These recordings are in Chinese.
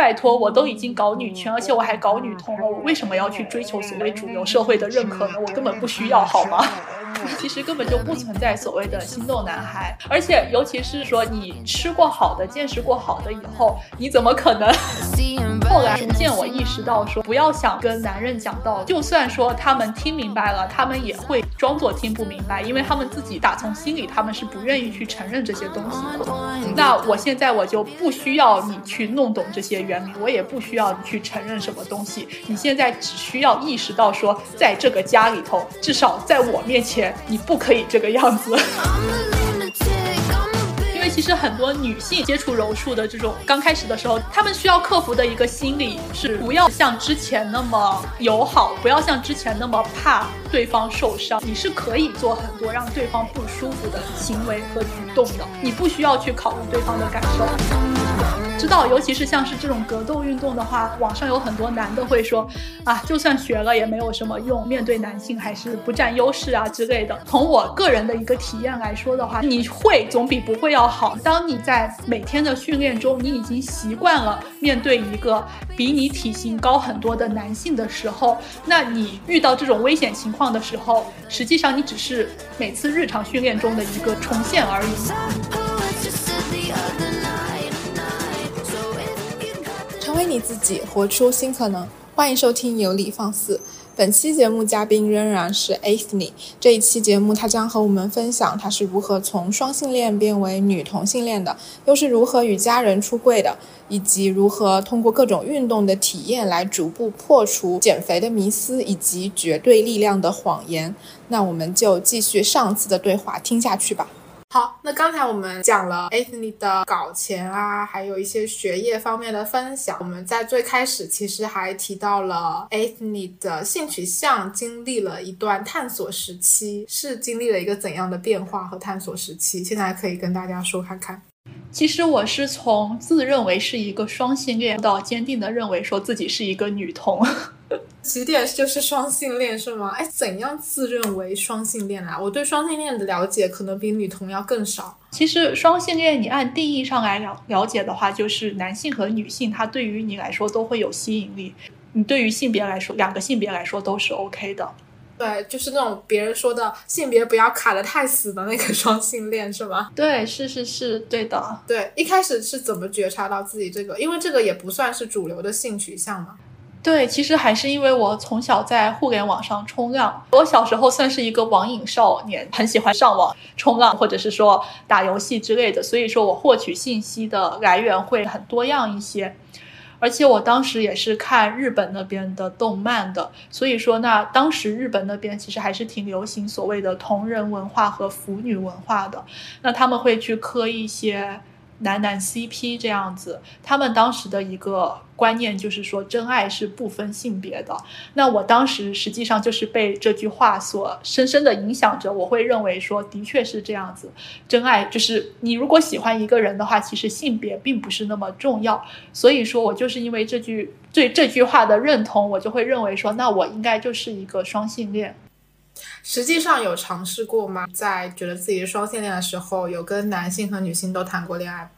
拜托，我都已经搞女权，而且我还搞女同了，我为什么要去追求所谓主流社会的认可呢？我根本不需要，好吗？其实根本就不存在所谓的心动男孩，而且尤其是说你吃过好的、见识过好的以后，你怎么可能？后来逐渐我意识到，说不要想跟男人讲道理，就算说他们听明白了，他们也会装作听不明白，因为他们自己打从心里他们是不愿意去承认这些东西的。那我现在我就不需要你去弄懂这些原理，我也不需要你去承认什么东西，你现在只需要意识到说，在这个家里头，至少在我面前。你不可以这个样子，因为其实很多女性接触柔术的这种刚开始的时候，她们需要克服的一个心理是不要像之前那么友好，不要像之前那么怕对方受伤。你是可以做很多让对方不舒服的行为和举动的，你不需要去考虑对方的感受。知道，尤其是像是这种格斗运动的话，网上有很多男的会说，啊，就算学了也没有什么用，面对男性还是不占优势啊之类的。从我个人的一个体验来说的话，你会总比不会要好。当你在每天的训练中，你已经习惯了面对一个比你体型高很多的男性的时候，那你遇到这种危险情况的时候，实际上你只是每次日常训练中的一个重现而已。成为你自己，活出新可能。欢迎收听有理放肆。本期节目嘉宾仍然是 Anthony。这一期节目，他将和我们分享他是如何从双性恋变为女同性恋的，又是如何与家人出柜的，以及如何通过各种运动的体验来逐步破除减肥的迷思以及绝对力量的谎言。那我们就继续上次的对话听下去吧。好，那刚才我们讲了 Anthony 的稿钱啊，还有一些学业方面的分享。我们在最开始其实还提到了 Anthony 的性取向经历了一段探索时期，是经历了一个怎样的变化和探索时期？现在可以跟大家说看看。其实我是从自认为是一个双性恋，到坚定的认为说自己是一个女同。起点就是双性恋是吗？哎，怎样自认为双性恋啊？我对双性恋的了解可能比女同要更少。其实双性恋，你按定义上来了了解的话，就是男性和女性，它对于你来说都会有吸引力。你对于性别来说，两个性别来说都是 OK 的。对，就是那种别人说的性别不要卡的太死的那个双性恋，是吗？对，是是是，对的。对，一开始是怎么觉察到自己这个？因为这个也不算是主流的性取向嘛。对，其实还是因为我从小在互联网上冲浪，我小时候算是一个网瘾少年，很喜欢上网冲浪，或者是说打游戏之类的，所以说我获取信息的来源会很多样一些。而且我当时也是看日本那边的动漫的，所以说那当时日本那边其实还是挺流行所谓的同人文化和腐女文化的，那他们会去磕一些。男男 CP 这样子，他们当时的一个观念就是说，真爱是不分性别的。那我当时实际上就是被这句话所深深的影响着，我会认为说，的确是这样子，真爱就是你如果喜欢一个人的话，其实性别并不是那么重要。所以说我就是因为这句对这句话的认同，我就会认为说，那我应该就是一个双性恋。实际上有尝试过吗？在觉得自己是双性恋的时候，有跟男性和女性都谈过恋爱？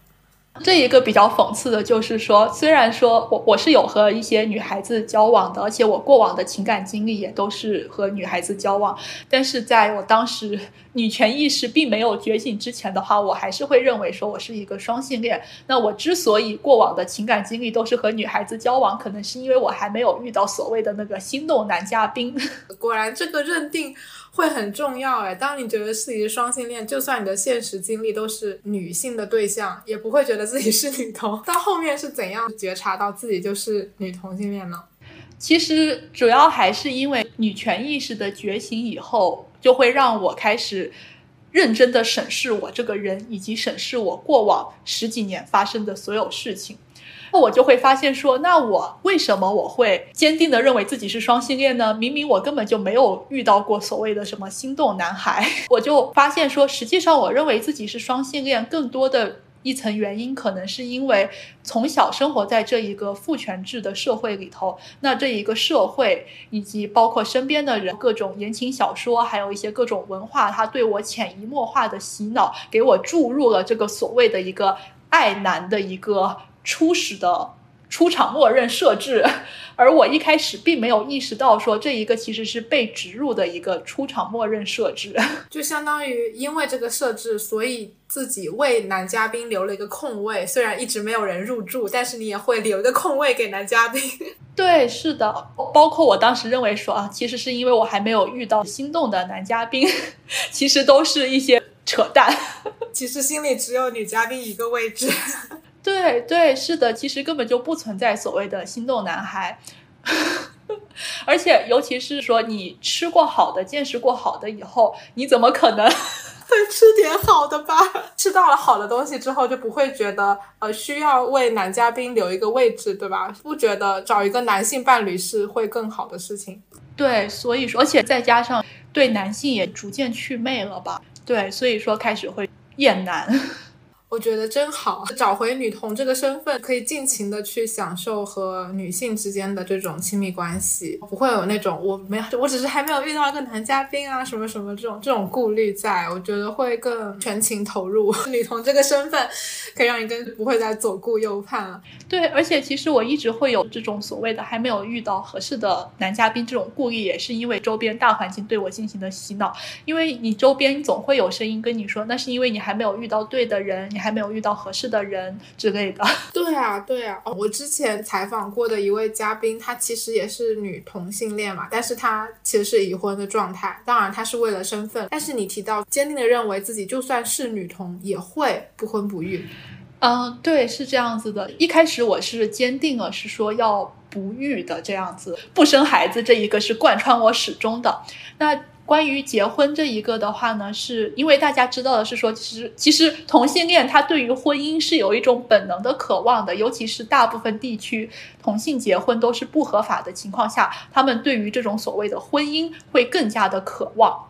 这一个比较讽刺的就是说，虽然说我我是有和一些女孩子交往的，而且我过往的情感经历也都是和女孩子交往，但是在我当时女权意识并没有觉醒之前的话，我还是会认为说我是一个双性恋。那我之所以过往的情感经历都是和女孩子交往，可能是因为我还没有遇到所谓的那个心动男嘉宾。果然，这个认定。会很重要哎，当你觉得自己是双性恋，就算你的现实经历都是女性的对象，也不会觉得自己是女同。到后面是怎样觉察到自己就是女同性恋呢？其实主要还是因为女权意识的觉醒以后，就会让我开始认真的审视我这个人，以及审视我过往十几年发生的所有事情。那我就会发现说，那我为什么我会坚定的认为自己是双性恋呢？明明我根本就没有遇到过所谓的什么心动男孩。我就发现说，实际上我认为自己是双性恋，更多的一层原因，可能是因为从小生活在这一个父权制的社会里头，那这一个社会以及包括身边的人，各种言情小说，还有一些各种文化，它对我潜移默化的洗脑，给我注入了这个所谓的一个爱男的一个。初始的出厂默认设置，而我一开始并没有意识到说这一个其实是被植入的一个出厂默认设置，就相当于因为这个设置，所以自己为男嘉宾留了一个空位。虽然一直没有人入住，但是你也会留一个空位给男嘉宾。对，是的，包括我当时认为说啊，其实是因为我还没有遇到心动的男嘉宾，其实都是一些扯淡。其实心里只有女嘉宾一个位置。对对，是的，其实根本就不存在所谓的心动男孩，而且尤其是说你吃过好的、见识过好的以后，你怎么可能 会吃点好的吧？吃到了好的东西之后，就不会觉得呃需要为男嘉宾留一个位置，对吧？不觉得找一个男性伴侣是会更好的事情？对，所以说，而且再加上对男性也逐渐祛魅了吧？对，所以说开始会厌男。我觉得真好，找回女同这个身份，可以尽情的去享受和女性之间的这种亲密关系，不会有那种我没有我只是还没有遇到一个男嘉宾啊什么什么这种这种顾虑，在我觉得会更全情投入。女同这个身份，可以让你更不会再左顾右盼了。对，而且其实我一直会有这种所谓的还没有遇到合适的男嘉宾这种顾虑，也是因为周边大环境对我进行的洗脑。因为你周边总会有声音跟你说，那是因为你还没有遇到对的人，你。还没有遇到合适的人之类的。对啊，对啊。我之前采访过的一位嘉宾，她其实也是女同性恋嘛，但是她其实是已婚的状态。当然，她是为了身份。但是你提到坚定的认为自己就算是女同，也会不婚不育。嗯，对，是这样子的。一开始我是坚定了，是说要不育的这样子，不生孩子这一个是贯穿我始终的。那。关于结婚这一个的话呢，是因为大家知道的是说，其实其实同性恋他对于婚姻是有一种本能的渴望的，尤其是大部分地区同性结婚都是不合法的情况下，他们对于这种所谓的婚姻会更加的渴望。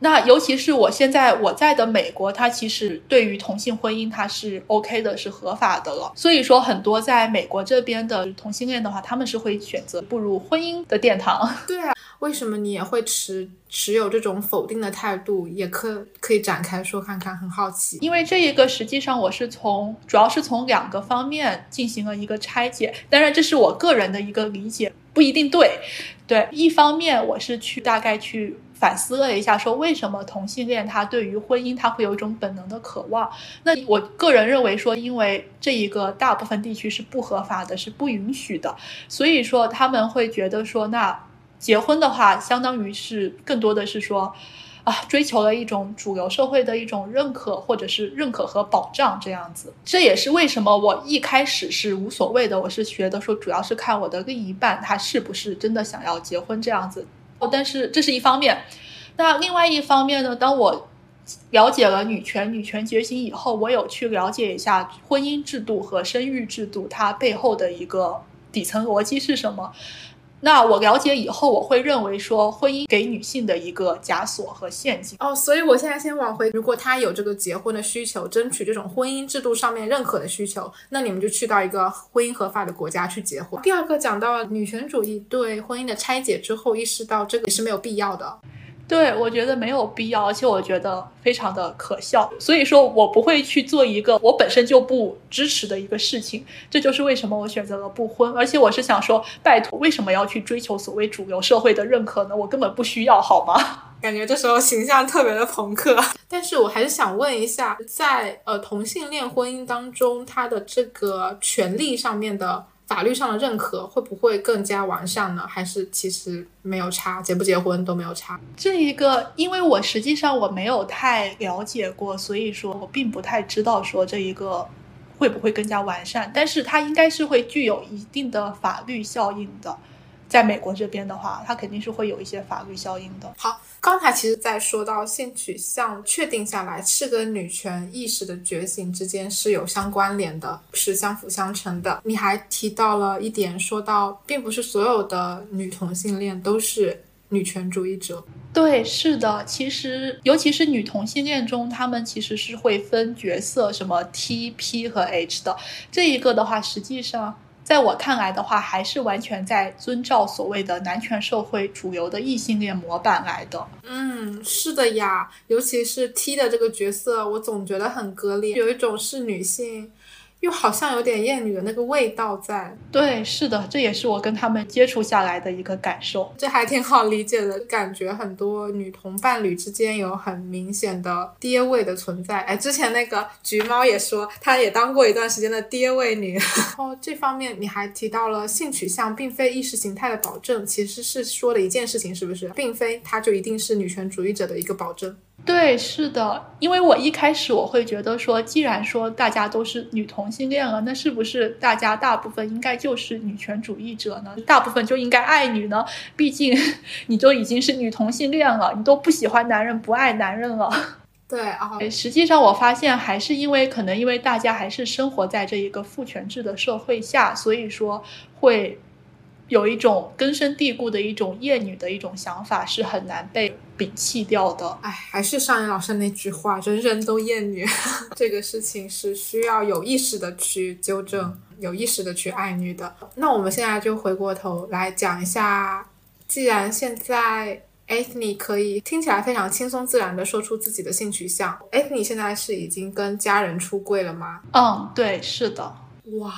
那尤其是我现在我在的美国，它其实对于同性婚姻它是 OK 的，是合法的了。所以说，很多在美国这边的同性恋的话，他们是会选择步入婚姻的殿堂。对啊，为什么你也会持持有这种否定的态度？也可可以展开说看看，很好奇。因为这一个实际上我是从主要是从两个方面进行了一个拆解，当然这是我个人的一个理解，不一定对。对，一方面我是去大概去。反思了一下，说为什么同性恋他对于婚姻他会有一种本能的渴望？那我个人认为说，因为这一个大部分地区是不合法的，是不允许的，所以说他们会觉得说，那结婚的话，相当于是更多的是说，啊，追求了一种主流社会的一种认可，或者是认可和保障这样子。这也是为什么我一开始是无所谓的，我是觉得说，主要是看我的另一半他是不是真的想要结婚这样子。但是这是一方面，那另外一方面呢？当我了解了女权、女权觉醒以后，我有去了解一下婚姻制度和生育制度它背后的一个底层逻辑是什么。那我了解以后，我会认为说，婚姻给女性的一个枷锁和陷阱。哦，所以我现在先往回，如果他有这个结婚的需求，争取这种婚姻制度上面认可的需求，那你们就去到一个婚姻合法的国家去结婚。第二个讲到女权主义对婚姻的拆解之后，意识到这个也是没有必要的。对，我觉得没有必要，而且我觉得非常的可笑，所以说我不会去做一个我本身就不支持的一个事情。这就是为什么我选择了不婚，而且我是想说，拜托，为什么要去追求所谓主流社会的认可呢？我根本不需要，好吗？感觉这时候形象特别的朋克。但是我还是想问一下，在呃同性恋婚姻当中，他的这个权利上面的。法律上的认可会不会更加完善呢？还是其实没有差，结不结婚都没有差？这一个，因为我实际上我没有太了解过，所以说我并不太知道说这一个会不会更加完善。但是它应该是会具有一定的法律效应的。在美国这边的话，它肯定是会有一些法律效应的。好，刚才其实在说到性取向确定下来是跟女权意识的觉醒之间是有相关联的，是相辅相成的。你还提到了一点，说到并不是所有的女同性恋都是女权主义者。对，是的，其实尤其是女同性恋中，他们其实是会分角色，什么 T、P 和 H 的。这一个的话，实际上。在我看来的话，还是完全在遵照所谓的男权社会主流的异性恋模板来的。嗯，是的呀，尤其是 T 的这个角色，我总觉得很割裂，有一种是女性，又好像有点厌女的那个味道在。对，是的，这也是我跟他们接触下来的一个感受。这还挺好理解的，感觉很多女同伴侣之间有很明显的爹味的存在。哎，之前那个橘猫也说，她也当过一段时间的爹味女。然后，这方面你还提到了性取向并非意识形态的保证，其实是说的一件事情，是不是？并非它就一定是女权主义者的一个保证。对，是的，因为我一开始我会觉得说，既然说大家都是女同性恋了，那是不是大家大部分应该就是女权主义者呢？大部分就应该爱女呢？毕竟 你都已经是女同性恋了，你都不喜欢男人，不爱男人了。对啊，实际上我发现还是因为可能因为大家还是生活在这一个父权制的社会下，所以说会。有一种根深蒂固的一种厌女的一种想法是很难被摒弃掉的。哎，还是上野老师那句话，人人都厌女，这个事情是需要有意识的去纠正，有意识的去爱女的。那我们现在就回过头来讲一下，既然现在 Anthony 可以听起来非常轻松自然的说出自己的性取向，Anthony 现在是已经跟家人出柜了吗？嗯，对，是的。哇。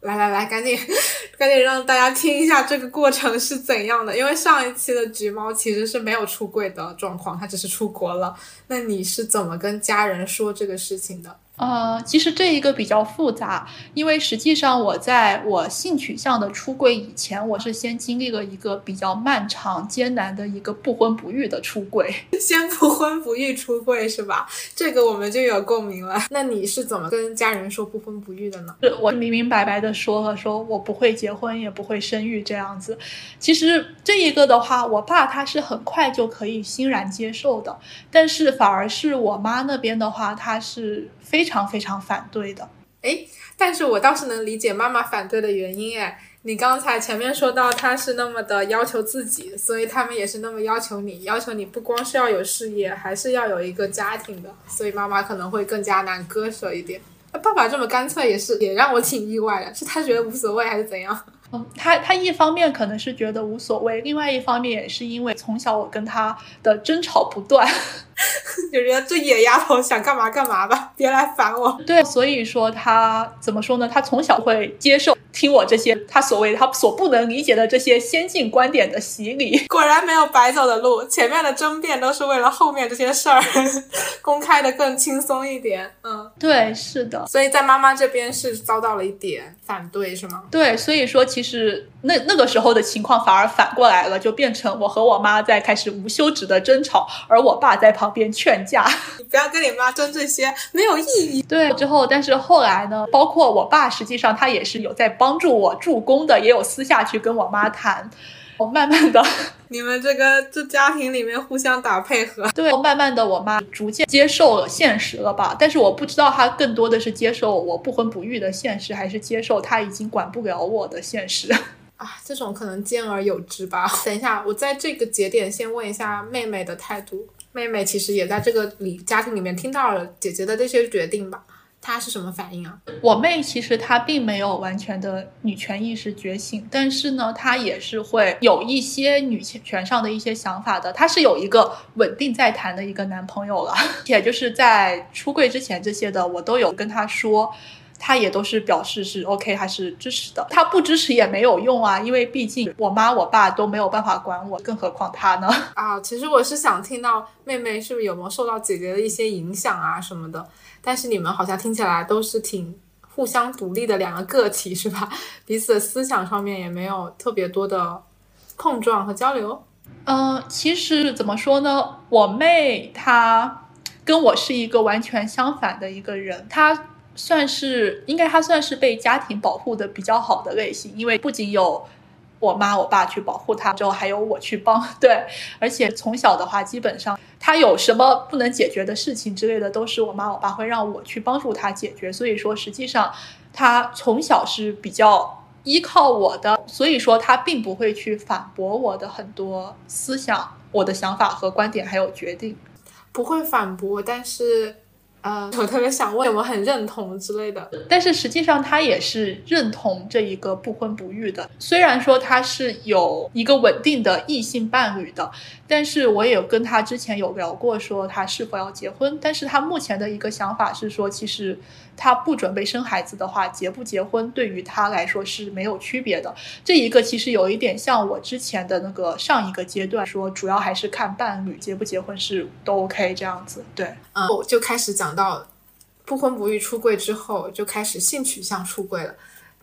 来来来，赶紧，赶紧让大家听一下这个过程是怎样的。因为上一期的橘猫其实是没有出柜的状况，它只是出国了。那你是怎么跟家人说这个事情的？呃，其实这一个比较复杂，因为实际上我在我性取向的出柜以前，我是先经历了一个比较漫长艰难的一个不婚不育的出柜。先不婚不育出柜是吧？这个我们就有共鸣了。那你是怎么跟家人说不婚不育的呢？是我明明白白的说了，说我不会结婚，也不会生育这样子。其实这一个的话，我爸他是很快就可以欣然接受的，但是反而是我妈那边的话，他是。非常非常反对的，哎，但是我倒是能理解妈妈反对的原因，哎，你刚才前面说到他是那么的要求自己，所以他们也是那么要求你，要求你不光是要有事业，还是要有一个家庭的，所以妈妈可能会更加难割舍一点。那爸爸这么干脆也是也让我挺意外的，是他觉得无所谓还是怎样？嗯，他他一方面可能是觉得无所谓，另外一方面也是因为从小我跟他的争吵不断，就觉得这野丫头想干嘛干嘛吧，别来烦我。对，所以说他怎么说呢？他从小会接受听我这些他所谓他所不能理解的这些先进观点的洗礼。果然没有白走的路，前面的争辩都是为了后面这些事儿 公开的更轻松一点。嗯，对，是的。所以在妈妈这边是遭到了一点反对，是吗？对，所以说。其实那那个时候的情况反而反过来了，就变成我和我妈在开始无休止的争吵，而我爸在旁边劝架。你 不要跟你妈争这些，没有意义。对，之后但是后来呢，包括我爸，实际上他也是有在帮助我助攻的，也有私下去跟我妈谈。我慢慢的，你们这个这家庭里面互相打配合，对，慢慢的我妈逐渐接受了现实了吧？但是我不知道她更多的是接受我不婚不育的现实，还是接受她已经管不了我的现实 啊？这种可能兼而有之吧。等一下，我在这个节点先问一下妹妹的态度。妹妹其实也在这个里家庭里面听到了姐姐的这些决定吧？她是什么反应啊？我妹其实她并没有完全的女权意识觉醒，但是呢，她也是会有一些女权上的一些想法的。她是有一个稳定在谈的一个男朋友了，也就是在出柜之前这些的，我都有跟她说，她也都是表示是 OK 还是支持的。她不支持也没有用啊，因为毕竟我妈我爸都没有办法管我，更何况她呢？啊，其实我是想听到妹妹是不是有没有受到姐姐的一些影响啊什么的。但是你们好像听起来都是挺互相独立的两个个体，是吧？彼此的思想上面也没有特别多的碰撞和交流。嗯，其实怎么说呢？我妹她跟我是一个完全相反的一个人，她算是应该她算是被家庭保护的比较好的类型，因为不仅有。我妈我爸去保护他，之后还有我去帮，对，而且从小的话，基本上他有什么不能解决的事情之类的，都是我妈我爸会让我去帮助他解决。所以说，实际上他从小是比较依靠我的，所以说他并不会去反驳我的很多思想、我的想法和观点，还有决定，不会反驳，但是。嗯，我特别想问，我很认同之类的？但是实际上，他也是认同这一个不婚不育的。虽然说他是有一个稳定的异性伴侣的，但是我也跟他之前有聊过，说他是否要结婚。但是他目前的一个想法是说，其实他不准备生孩子的话，结不结婚对于他来说是没有区别的。这一个其实有一点像我之前的那个上一个阶段说，主要还是看伴侣结不结婚是都 OK 这样子。对，嗯，就开始讲到不婚不育出柜之后，就开始性取向出柜了。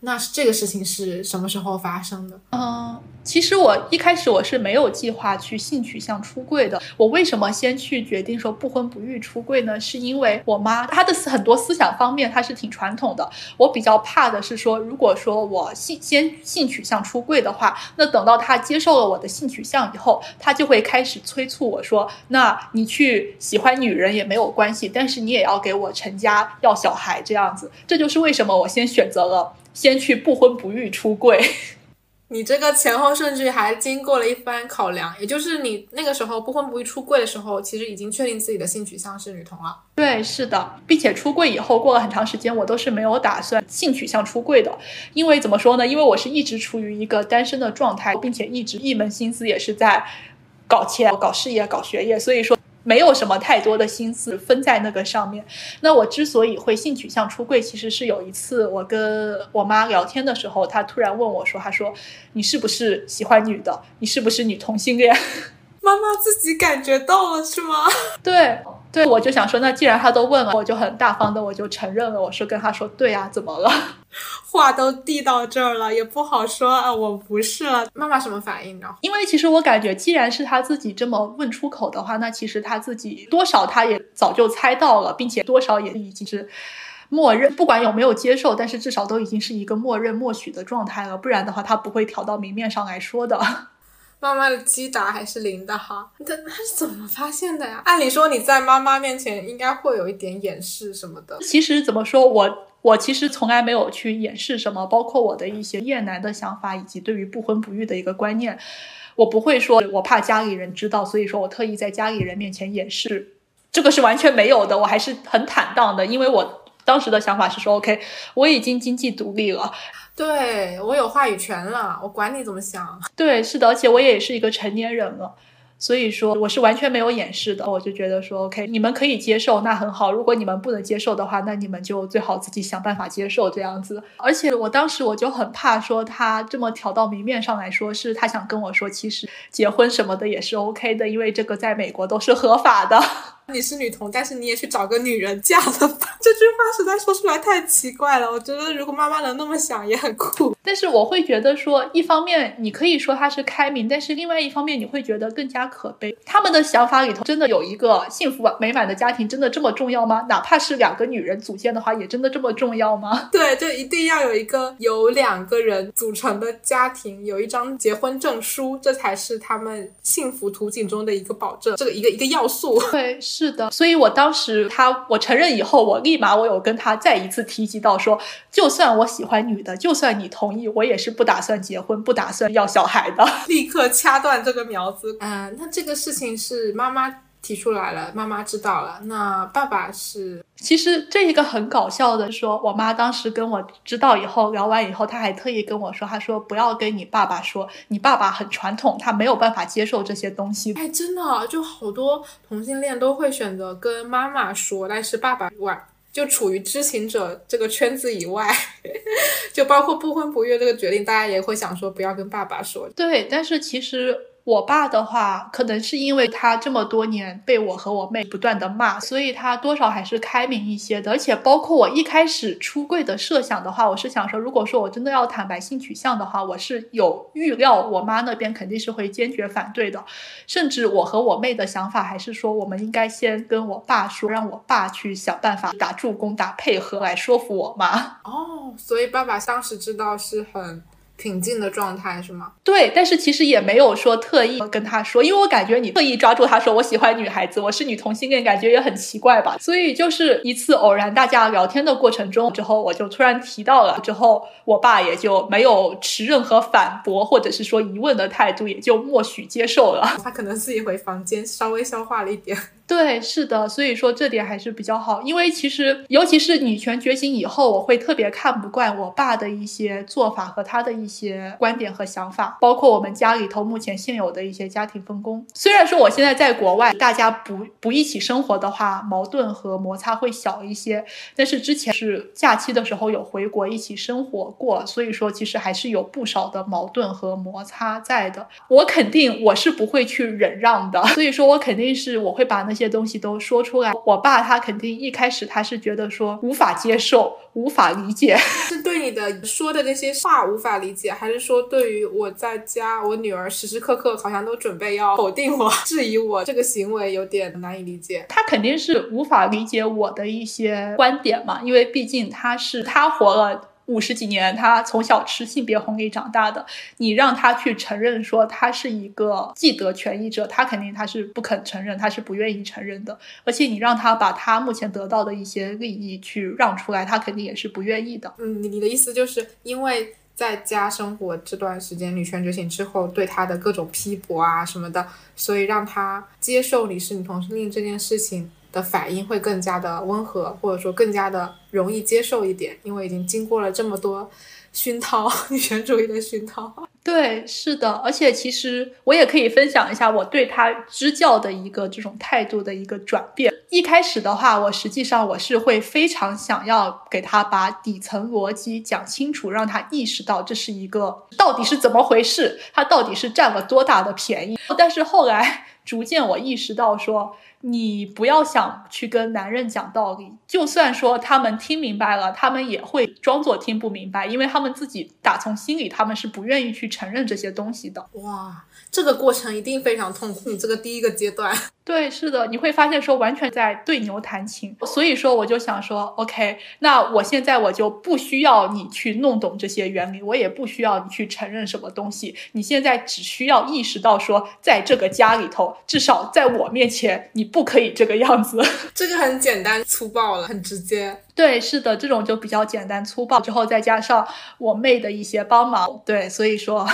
那这个事情是什么时候发生的？嗯，其实我一开始我是没有计划去性取向出柜的。我为什么先去决定说不婚不育出柜呢？是因为我妈她的很多思想方面她是挺传统的。我比较怕的是说，如果说我性先性取向出柜的话，那等到她接受了我的性取向以后，她就会开始催促我说：“那你去喜欢女人也没有关系，但是你也要给我成家要小孩这样子。”这就是为什么我先选择了。先去不婚不育出柜，你这个前后顺序还经过了一番考量，也就是你那个时候不婚不育出柜的时候，其实已经确定自己的性取向是女同了。对，是的，并且出柜以后过了很长时间，我都是没有打算性取向出柜的，因为怎么说呢？因为我是一直处于一个单身的状态，并且一直一门心思也是在搞钱、搞事业、搞学业，所以说。没有什么太多的心思分在那个上面。那我之所以会性取向出柜，其实是有一次我跟我妈聊天的时候，她突然问我说：“她说你是不是喜欢女的？你是不是女同性恋？”妈妈自己感觉到了是吗？对。对，我就想说，那既然他都问了，我就很大方的，我就承认了。我说跟他说，对呀，怎么了？话都递到这儿了，也不好说啊，我不是了。妈妈什么反应呢？因为其实我感觉，既然是他自己这么问出口的话，那其实他自己多少他也早就猜到了，并且多少也已经是默认，不管有没有接受，但是至少都已经是一个默认默许的状态了。不然的话，他不会挑到明面上来说的。妈妈的击打还是零的哈，他他是怎么发现的呀？按理说你在妈妈面前应该会有一点掩饰什么的。其实怎么说，我我其实从来没有去掩饰什么，包括我的一些厌男的想法，以及对于不婚不育的一个观念，我不会说我怕家里人知道，所以说我特意在家里人面前掩饰，这个是完全没有的。我还是很坦荡的，因为我当时的想法是说，OK，我已经经济独立了。对我有话语权了，我管你怎么想。对，是的，而且我也是一个成年人了。所以说我是完全没有掩饰的，我就觉得说，OK，你们可以接受，那很好。如果你们不能接受的话，那你们就最好自己想办法接受这样子。而且我当时我就很怕说他这么挑到明面上来说，是他想跟我说，其实结婚什么的也是 OK 的，因为这个在美国都是合法的。你是女同，但是你也去找个女人嫁了吧？这句话实在说出来太奇怪了。我觉得如果妈妈能那么想，也很酷。但是我会觉得说，一方面你可以说她是开明，但是另外一方面你会觉得更加可悲。他们的想法里头真的有一个幸福美满的家庭，真的这么重要吗？哪怕是两个女人组建的话，也真的这么重要吗？对，就一定要有一个由两个人组成的家庭，有一张结婚证书，这才是他们幸福图景中的一个保证，这个一个一个要素。对。是的，所以我当时他我承认以后，我立马我有跟他再一次提及到说，就算我喜欢女的，就算你同意，我也是不打算结婚，不打算要小孩的，立刻掐断这个苗子。嗯，那这个事情是妈妈。提出来了，妈妈知道了。那爸爸是，其实这一个很搞笑的，说我妈当时跟我知道以后，聊完以后，她还特意跟我说，她说不要跟你爸爸说，你爸爸很传统，他没有办法接受这些东西。哎，真的，就好多同性恋都会选择跟妈妈说，但是爸爸外就处于知情者这个圈子以外，就包括不婚不育这个决定，大家也会想说不要跟爸爸说。对，但是其实。我爸的话，可能是因为他这么多年被我和我妹不断的骂，所以他多少还是开明一些的。而且包括我一开始出柜的设想的话，我是想说，如果说我真的要坦白性取向的话，我是有预料我妈那边肯定是会坚决反对的。甚至我和我妹的想法还是说，我们应该先跟我爸说，让我爸去想办法打助攻、打配合来说服我妈。哦，所以爸爸当时知道是很。平静的状态是吗？对，但是其实也没有说特意跟他说，因为我感觉你特意抓住他说我喜欢女孩子，我是女同性恋，感觉也很奇怪吧。所以就是一次偶然，大家聊天的过程中之后，我就突然提到了，之后我爸也就没有持任何反驳或者是说疑问的态度，也就默许接受了。他可能自己回房间稍微消化了一点。对，是的，所以说这点还是比较好，因为其实尤其是女权觉醒以后，我会特别看不惯我爸的一些做法和他的一些观点和想法，包括我们家里头目前现有的一些家庭分工。虽然说我现在在国外，大家不不一起生活的话，矛盾和摩擦会小一些，但是之前是假期的时候有回国一起生活过，所以说其实还是有不少的矛盾和摩擦在的。我肯定我是不会去忍让的，所以说我肯定是我会把那。些东西都说出来，我爸他肯定一开始他是觉得说无法接受、无法理解，是对你的说的那些话无法理解，还是说对于我在家我女儿时时刻刻好像都准备要否定我、质疑我这个行为有点难以理解？他肯定是无法理解我的一些观点嘛，因为毕竟他是他活了。五十几年，他从小吃性别红利长大的，你让他去承认说他是一个既得权益者，他肯定他是不肯承认，他是不愿意承认的。而且你让他把他目前得到的一些利益去让出来，他肯定也是不愿意的。嗯，你的意思就是因为在家生活这段时间，女权觉醒之后对他的各种批驳啊什么的，所以让他接受你是女同性恋这件事情。的反应会更加的温和，或者说更加的容易接受一点，因为已经经过了这么多熏陶，女权主义的熏陶。对，是的，而且其实我也可以分享一下我对他支教的一个这种态度的一个转变。一开始的话，我实际上我是会非常想要给他把底层逻辑讲清楚，让他意识到这是一个到底是怎么回事，他到底是占了多大的便宜。但是后来 逐渐我意识到说。你不要想去跟男人讲道理，就算说他们听明白了，他们也会装作听不明白，因为他们自己打从心里他们是不愿意去承认这些东西的。哇，这个过程一定非常痛苦。你这个第一个阶段。对，是的，你会发现说完全在对牛弹琴，所以说我就想说，OK，那我现在我就不需要你去弄懂这些原理，我也不需要你去承认什么东西，你现在只需要意识到说，在这个家里头，至少在我面前，你不可以这个样子。这个很简单粗暴了，很直接。对，是的，这种就比较简单粗暴，之后再加上我妹的一些帮忙，对，所以说。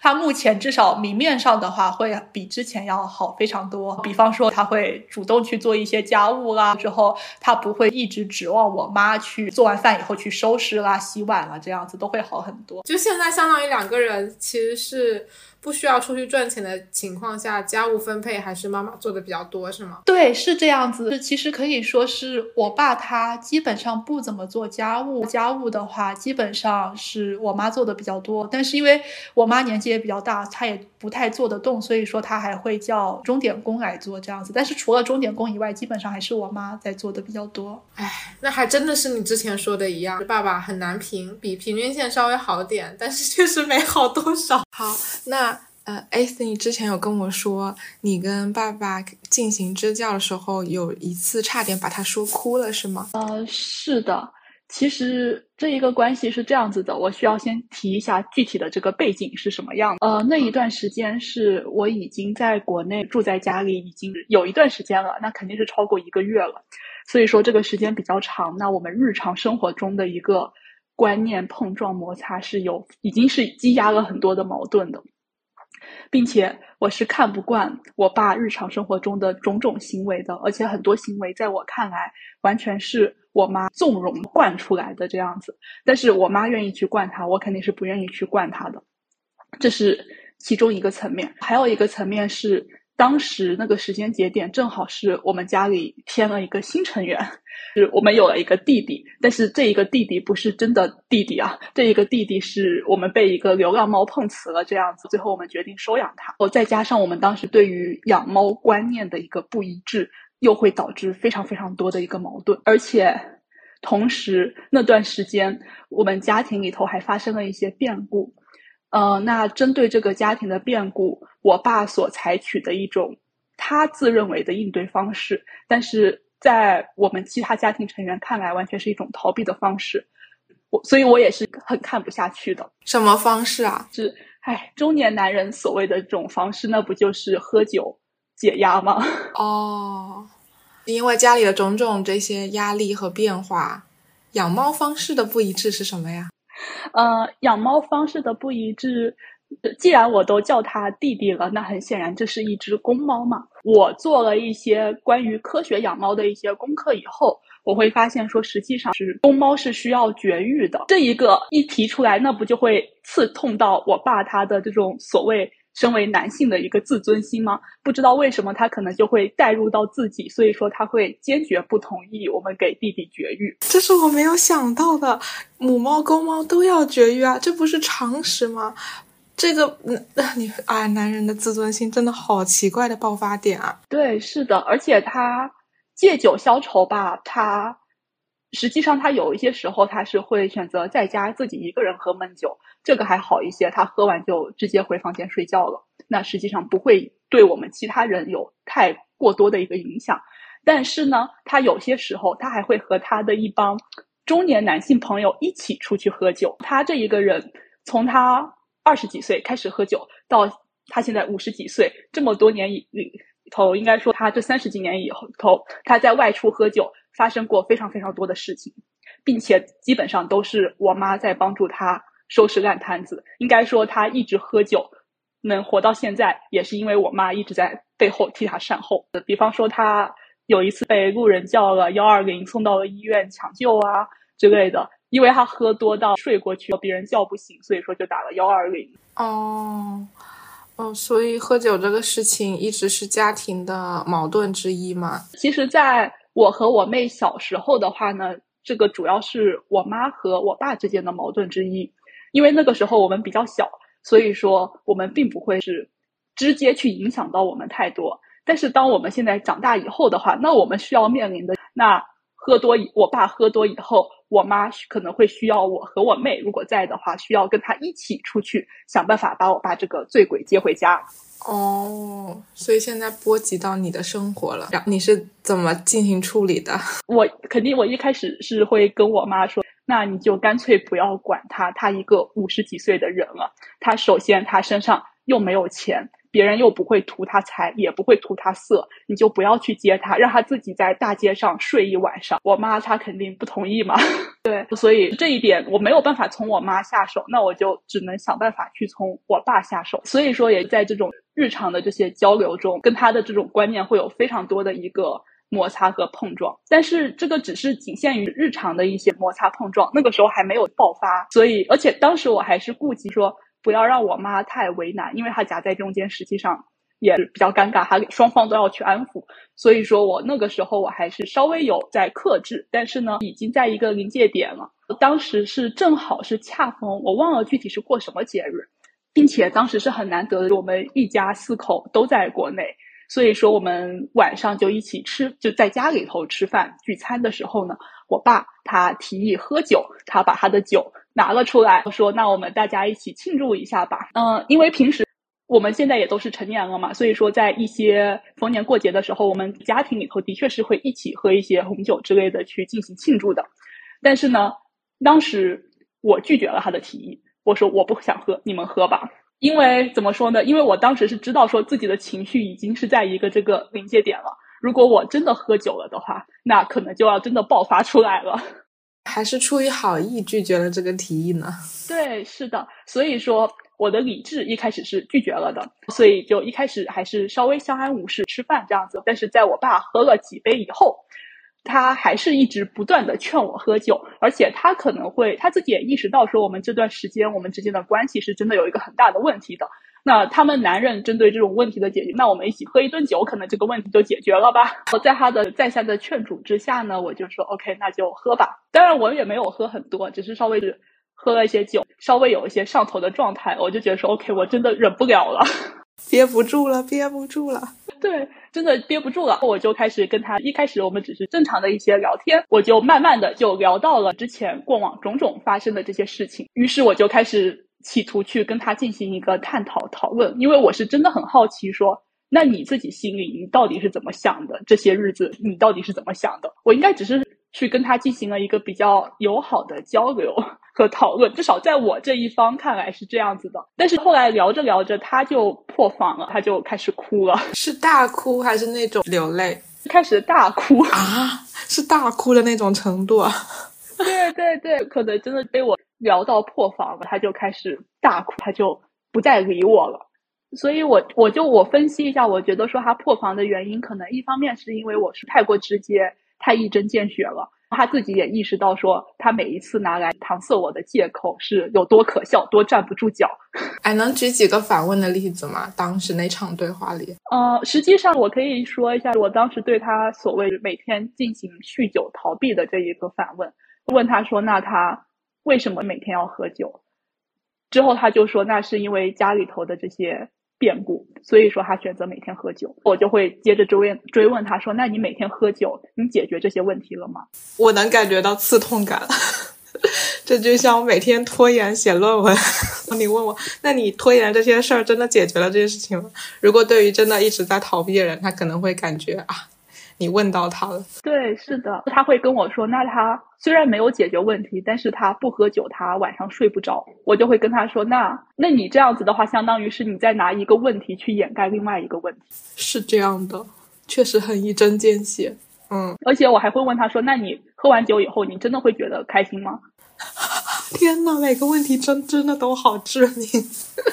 他目前至少明面上的话，会比之前要好非常多。比方说，他会主动去做一些家务啦，之后他不会一直指望我妈去做完饭以后去收拾啦、洗碗啦，这样子都会好很多。就现在，相当于两个人其实是。不需要出去赚钱的情况下，家务分配还是妈妈做的比较多，是吗？对，是这样子。其实可以说是我爸他基本上不怎么做家务，家务的话基本上是我妈做的比较多。但是因为我妈年纪也比较大，她也不太做得动，所以说他还会叫钟点工来做这样子。但是除了钟点工以外，基本上还是我妈在做的比较多。哎，那还真的是你之前说的一样，爸爸很难评，比平均线稍微好点，但是确实没好多少。好，那。呃，S，你之前有跟我说，你跟爸爸进行支教的时候，有一次差点把他说哭了，是吗？呃，是的。其实这一个关系是这样子的，我需要先提一下具体的这个背景是什么样。呃，那一段时间是我已经在国内住在家里，已经有一段时间了，那肯定是超过一个月了。所以说这个时间比较长，那我们日常生活中的一个观念碰撞摩擦是有，已经是积压了很多的矛盾的。并且我是看不惯我爸日常生活中的种种行为的，而且很多行为在我看来完全是我妈纵容惯出来的这样子。但是我妈愿意去惯他，我肯定是不愿意去惯他的，这是其中一个层面。还有一个层面是。当时那个时间节点正好是我们家里添了一个新成员，是我们有了一个弟弟，但是这一个弟弟不是真的弟弟啊，这一个弟弟是我们被一个流浪猫碰瓷了这样子，最后我们决定收养它。哦，再加上我们当时对于养猫观念的一个不一致，又会导致非常非常多的一个矛盾，而且同时那段时间我们家庭里头还发生了一些变故。呃，那针对这个家庭的变故，我爸所采取的一种他自认为的应对方式，但是在我们其他家庭成员看来，完全是一种逃避的方式。我，所以我也是很看不下去的。什么方式啊？是，唉，中年男人所谓的这种方式，那不就是喝酒解压吗？哦，因为家里的种种这些压力和变化，养猫方式的不一致是什么呀？呃，养猫方式的不一致，既然我都叫它弟弟了，那很显然这是一只公猫嘛。我做了一些关于科学养猫的一些功课以后，我会发现说，实际上是公猫是需要绝育的。这一个一提出来，那不就会刺痛到我爸他的这种所谓。身为男性的一个自尊心吗？不知道为什么他可能就会带入到自己，所以说他会坚决不同意我们给弟弟绝育。这是我没有想到的，母猫公猫都要绝育啊，这不是常识吗？这个，嗯，你啊，男人的自尊心真的好奇怪的爆发点啊！对，是的，而且他借酒消愁吧，他。实际上，他有一些时候他是会选择在家自己一个人喝闷酒，这个还好一些，他喝完就直接回房间睡觉了。那实际上不会对我们其他人有太过多的一个影响。但是呢，他有些时候他还会和他的一帮中年男性朋友一起出去喝酒。他这一个人从他二十几岁开始喝酒，到他现在五十几岁，这么多年以里头，应该说他这三十几年以后头，他在外出喝酒。发生过非常非常多的事情，并且基本上都是我妈在帮助他收拾烂摊子。应该说，他一直喝酒能活到现在，也是因为我妈一直在背后替他善后。比方说，他有一次被路人叫了幺二零，送到了医院抢救啊之类的。因为他喝多到睡过去，别人叫不醒，所以说就打了幺二零。哦，哦，所以喝酒这个事情一直是家庭的矛盾之一嘛？其实，在我和我妹小时候的话呢，这个主要是我妈和我爸之间的矛盾之一，因为那个时候我们比较小，所以说我们并不会是直接去影响到我们太多。但是当我们现在长大以后的话，那我们需要面临的那喝多，我爸喝多以后，我妈可能会需要我和我妹，如果在的话，需要跟他一起出去想办法把我爸这个醉鬼接回家。哦，所以现在波及到你的生活了，然后你是怎么进行处理的？我肯定，我一开始是会跟我妈说，那你就干脆不要管他，他一个五十几岁的人了，他首先他身上又没有钱。别人又不会图他财，也不会图他色，你就不要去接他，让他自己在大街上睡一晚上。我妈她肯定不同意嘛，对，所以这一点我没有办法从我妈下手，那我就只能想办法去从我爸下手。所以说，也在这种日常的这些交流中，跟他的这种观念会有非常多的一个摩擦和碰撞。但是这个只是仅限于日常的一些摩擦碰撞，那个时候还没有爆发，所以而且当时我还是顾及说。不要让我妈太为难，因为她夹在中间，实际上也比较尴尬，她双方都要去安抚。所以说我那个时候我还是稍微有在克制，但是呢，已经在一个临界点了。当时是正好是恰逢，我忘了具体是过什么节日，并且当时是很难得的，我们一家四口都在国内，所以说我们晚上就一起吃，就在家里头吃饭聚餐的时候呢，我爸他提议喝酒，他把他的酒。拿了出来，我说：“那我们大家一起庆祝一下吧。”嗯，因为平时我们现在也都是成年了嘛，所以说在一些逢年过节的时候，我们家庭里头的确是会一起喝一些红酒之类的去进行庆祝的。但是呢，当时我拒绝了他的提议，我说我不想喝，你们喝吧。因为怎么说呢？因为我当时是知道说自己的情绪已经是在一个这个临界点了，如果我真的喝酒了的话，那可能就要真的爆发出来了。还是出于好意拒绝了这个提议呢？对，是的，所以说我的理智一开始是拒绝了的，所以就一开始还是稍微相安无事吃饭这样子。但是在我爸喝了几杯以后，他还是一直不断的劝我喝酒，而且他可能会他自己也意识到说我们这段时间我们之间的关系是真的有一个很大的问题的。那他们男人针对这种问题的解决，那我们一起喝一顿酒，可能这个问题就解决了吧？我在他的再三的劝阻之下呢，我就说 OK，那就喝吧。当然我也没有喝很多，只是稍微是喝了一些酒，稍微有一些上头的状态，我就觉得说 OK，我真的忍不了了，憋不住了，憋不住了。对，真的憋不住了，我就开始跟他。一开始我们只是正常的一些聊天，我就慢慢的就聊到了之前过往种种发生的这些事情，于是我就开始。企图去跟他进行一个探讨讨论，因为我是真的很好奇，说那你自己心里你到底是怎么想的？这些日子你到底是怎么想的？我应该只是去跟他进行了一个比较友好的交流 和讨论，至少在我这一方看来是这样子的。但是后来聊着聊着，他就破防了，他就开始哭了，是大哭还是那种流泪？开始大哭啊，是大哭的那种程度啊？对对对，可能真的被我。聊到破防了，他就开始大哭，他就不再理我了。所以我我就我分析一下，我觉得说他破防的原因，可能一方面是因为我是太过直接，太一针见血了。他自己也意识到，说他每一次拿来搪塞我的借口是有多可笑，多站不住脚。哎，能举几个反问的例子吗？当时那场对话里，呃，实际上我可以说一下，我当时对他所谓每天进行酗酒逃避的这一个反问，问他说：“那他为什么每天要喝酒？”之后他就说：“那是因为家里头的这些。”变故，所以说他选择每天喝酒，我就会接着追问追问他说：“那你每天喝酒，你解决这些问题了吗？”我能感觉到刺痛感，这就像我每天拖延写论文。你问我，那你拖延这些事儿真的解决了这些事情吗？如果对于真的一直在逃避的人，他可能会感觉啊。你问到他了，对，是的，他会跟我说，那他虽然没有解决问题，但是他不喝酒，他晚上睡不着。我就会跟他说，那那你这样子的话，相当于是你在拿一个问题去掩盖另外一个问题。是这样的，确实很一针见血。嗯，而且我还会问他说，那你喝完酒以后，你真的会觉得开心吗？天呐，每个问题真真的都好致命，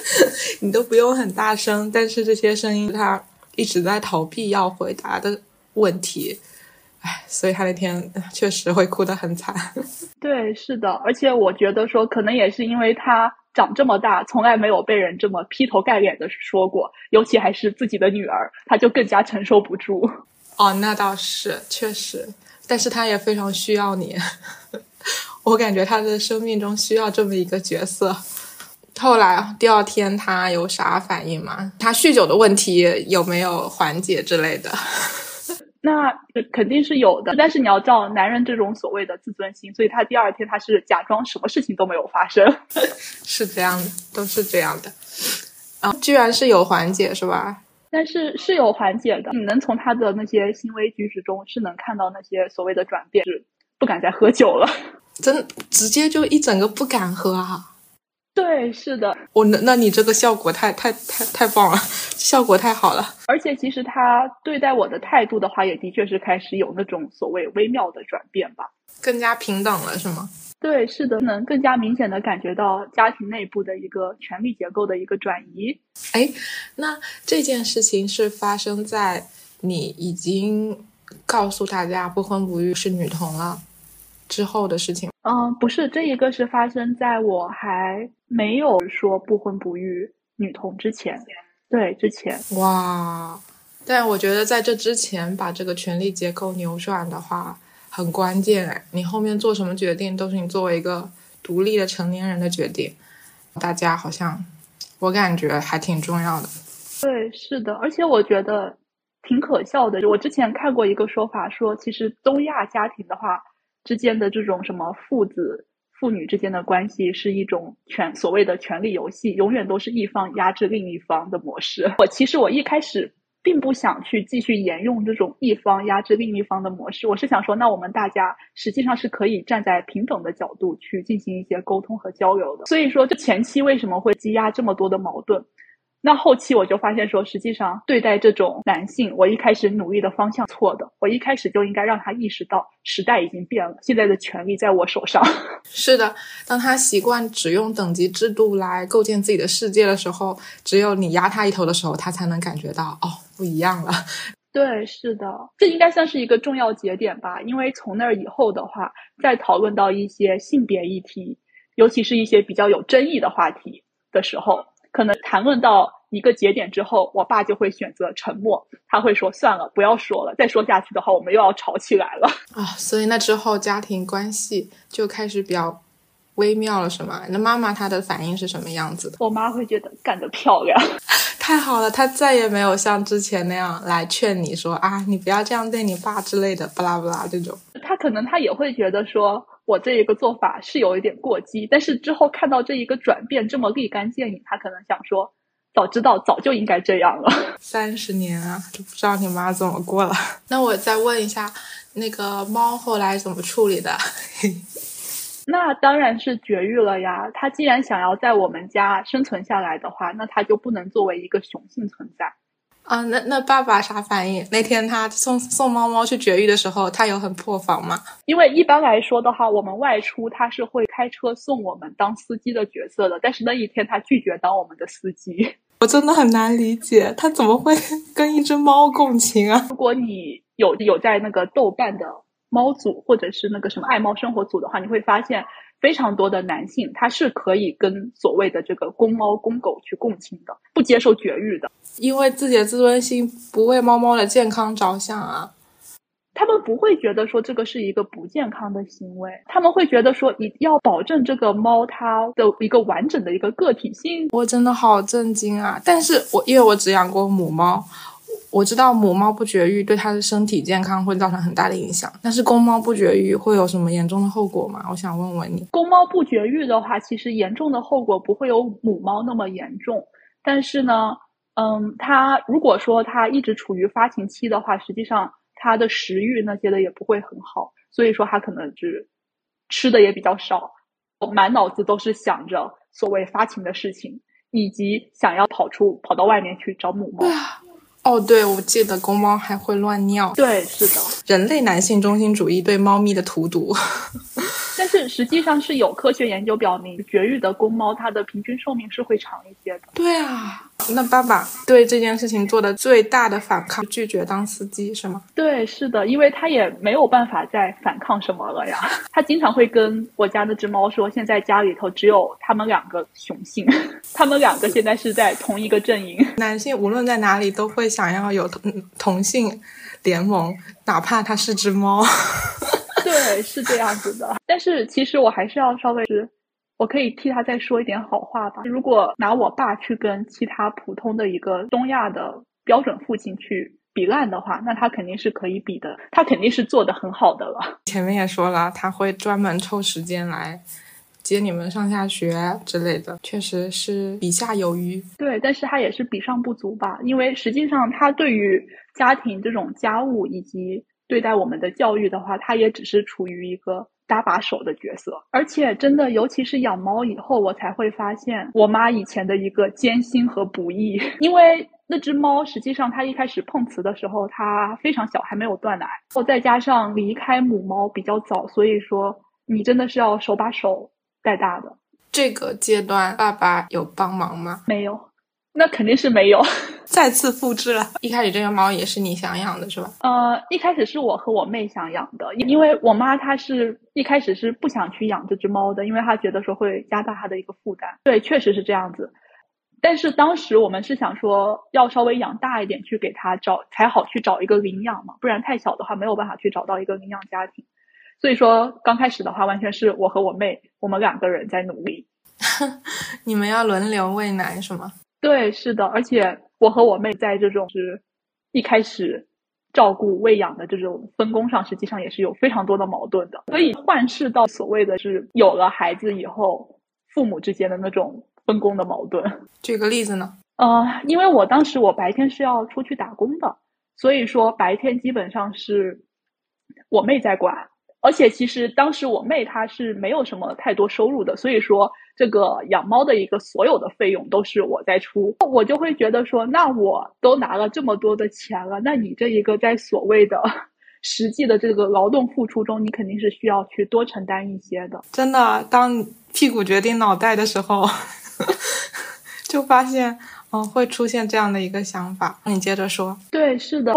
你都不用很大声，但是这些声音他一直在逃避要回答的。问题，哎，所以他那天确实会哭得很惨。对，是的，而且我觉得说，可能也是因为他长这么大，从来没有被人这么劈头盖脸的说过，尤其还是自己的女儿，他就更加承受不住。哦，那倒是确实，但是他也非常需要你。我感觉他的生命中需要这么一个角色。后来第二天他有啥反应吗？他酗酒的问题有没有缓解之类的？那肯定是有的，但是你要知道男人这种所谓的自尊心，所以他第二天他是假装什么事情都没有发生，是这样的，都是这样的。啊，居然是有缓解是吧？但是是有缓解的，你能从他的那些行为举止中是能看到那些所谓的转变，是不敢再喝酒了，真直接就一整个不敢喝啊。对，是的，我那那你这个效果太太太太棒了，效果太好了。而且其实他对待我的态度的话，也的确是开始有那种所谓微妙的转变吧，更加平等了，是吗？对，是的，能更加明显的感觉到家庭内部的一个权力结构的一个转移。哎，那这件事情是发生在你已经告诉大家不婚不育是女同了。之后的事情，嗯，不是这一个是发生在我还没有说不婚不育女童之前，对之前，哇！但我觉得在这之前把这个权力结构扭转的话很关键哎，你后面做什么决定都是你作为一个独立的成年人的决定，大家好像我感觉还挺重要的。对，是的，而且我觉得挺可笑的。我之前看过一个说法，说其实东亚家庭的话。之间的这种什么父子、父女之间的关系，是一种权所谓的权力游戏，永远都是一方压制另一方的模式。我其实我一开始并不想去继续沿用这种一方压制另一方的模式，我是想说，那我们大家实际上是可以站在平等的角度去进行一些沟通和交流的。所以说，这前期为什么会积压这么多的矛盾？那后期我就发现说，实际上对待这种男性，我一开始努力的方向错的。我一开始就应该让他意识到，时代已经变了，现在的权利在我手上。是的，当他习惯只用等级制度来构建自己的世界的时候，只有你压他一头的时候，他才能感觉到哦，不一样了。对，是的，这应该算是一个重要节点吧。因为从那儿以后的话，再讨论到一些性别议题，尤其是一些比较有争议的话题的时候。可能谈论到一个节点之后，我爸就会选择沉默。他会说：“算了，不要说了，再说下去的话，我们又要吵起来了。”啊，所以那之后家庭关系就开始比较微妙了，是吗？那妈妈她的反应是什么样子的？我妈会觉得干得漂亮，太好了，她再也没有像之前那样来劝你说啊，你不要这样对你爸之类的，巴拉巴拉这种。她可能她也会觉得说。我这一个做法是有一点过激，但是之后看到这一个转变这么立竿见影，他可能想说，早知道早就应该这样了。三十年啊，都不知道你妈怎么过了。那我再问一下，那个猫后来怎么处理的？那当然是绝育了呀。它既然想要在我们家生存下来的话，那它就不能作为一个雄性存在。啊，那那爸爸啥反应？那天他送送猫猫去绝育的时候，他有很破防吗？因为一般来说的话，我们外出他是会开车送我们当司机的角色的，但是那一天他拒绝当我们的司机。我真的很难理解，他怎么会 跟一只猫共情啊？如果你有有在那个豆瓣的猫组或者是那个什么爱猫生活组的话，你会发现。非常多的男性，他是可以跟所谓的这个公猫公狗去共情的，不接受绝育的，因为自己的自尊心不为猫猫的健康着想啊。他们不会觉得说这个是一个不健康的行为，他们会觉得说一定要保证这个猫它的一个完整的一个个体性。我真的好震惊啊！但是我因为我只养过母猫。我知道母猫不绝育对它的身体健康会造成很大的影响，但是公猫不绝育会有什么严重的后果吗？我想问问你。公猫不绝育的话，其实严重的后果不会有母猫那么严重，但是呢，嗯，它如果说它一直处于发情期的话，实际上它的食欲那些的也不会很好，所以说它可能是吃的也比较少，满脑子都是想着所谓发情的事情，以及想要跑出跑到外面去找母猫。哦，对，我记得公猫还会乱尿。对，是的，人类男性中心主义对猫咪的荼毒。但是实际上是有科学研究表明，绝育的公猫它的平均寿命是会长一些的。对啊。那爸爸对这件事情做的最大的反抗，拒绝当司机是吗？对，是的，因为他也没有办法再反抗什么了呀。他经常会跟我家那只猫说，现在家里头只有他们两个雄性，他们两个现在是在同一个阵营。男性无论在哪里都会想要有同同性联盟，哪怕它是只猫。对，是这样子的。但是其实我还是要稍微是。我可以替他再说一点好话吧。如果拿我爸去跟其他普通的一个东亚的标准父亲去比烂的话，那他肯定是可以比的，他肯定是做的很好的了。前面也说了，他会专门抽时间来接你们上下学之类的，确实是比下有余。对，但是他也是比上不足吧，因为实际上他对于家庭这种家务以及对待我们的教育的话，他也只是处于一个。搭把手的角色，而且真的，尤其是养猫以后，我才会发现我妈以前的一个艰辛和不易。因为那只猫实际上它一开始碰瓷的时候，它非常小，还没有断奶，后再加上离开母猫比较早，所以说你真的是要手把手带大的。这个阶段，爸爸有帮忙吗？没有。那肯定是没有，再次复制了。一开始这个猫也是你想养的，是吧？呃，一开始是我和我妹想养的，因为我妈她是一开始是不想去养这只猫的，因为她觉得说会加大她的一个负担。对，确实是这样子。但是当时我们是想说要稍微养大一点去给它找才好去找一个领养嘛，不然太小的话没有办法去找到一个领养家庭。所以说刚开始的话，完全是我和我妹我们两个人在努力。你们要轮流喂奶是吗？对，是的，而且我和我妹在这种是一开始照顾喂养的这种分工上，实际上也是有非常多的矛盾的。所以换视到所谓的是有了孩子以后，父母之间的那种分工的矛盾。举个例子呢？呃，因为我当时我白天是要出去打工的，所以说白天基本上是我妹在管。而且其实当时我妹她是没有什么太多收入的，所以说这个养猫的一个所有的费用都是我在出，我就会觉得说，那我都拿了这么多的钱了，那你这一个在所谓的 实际的这个劳动付出中，你肯定是需要去多承担一些的。真的，当屁股决定脑袋的时候，就发现，嗯，会出现这样的一个想法。你接着说。对，是的。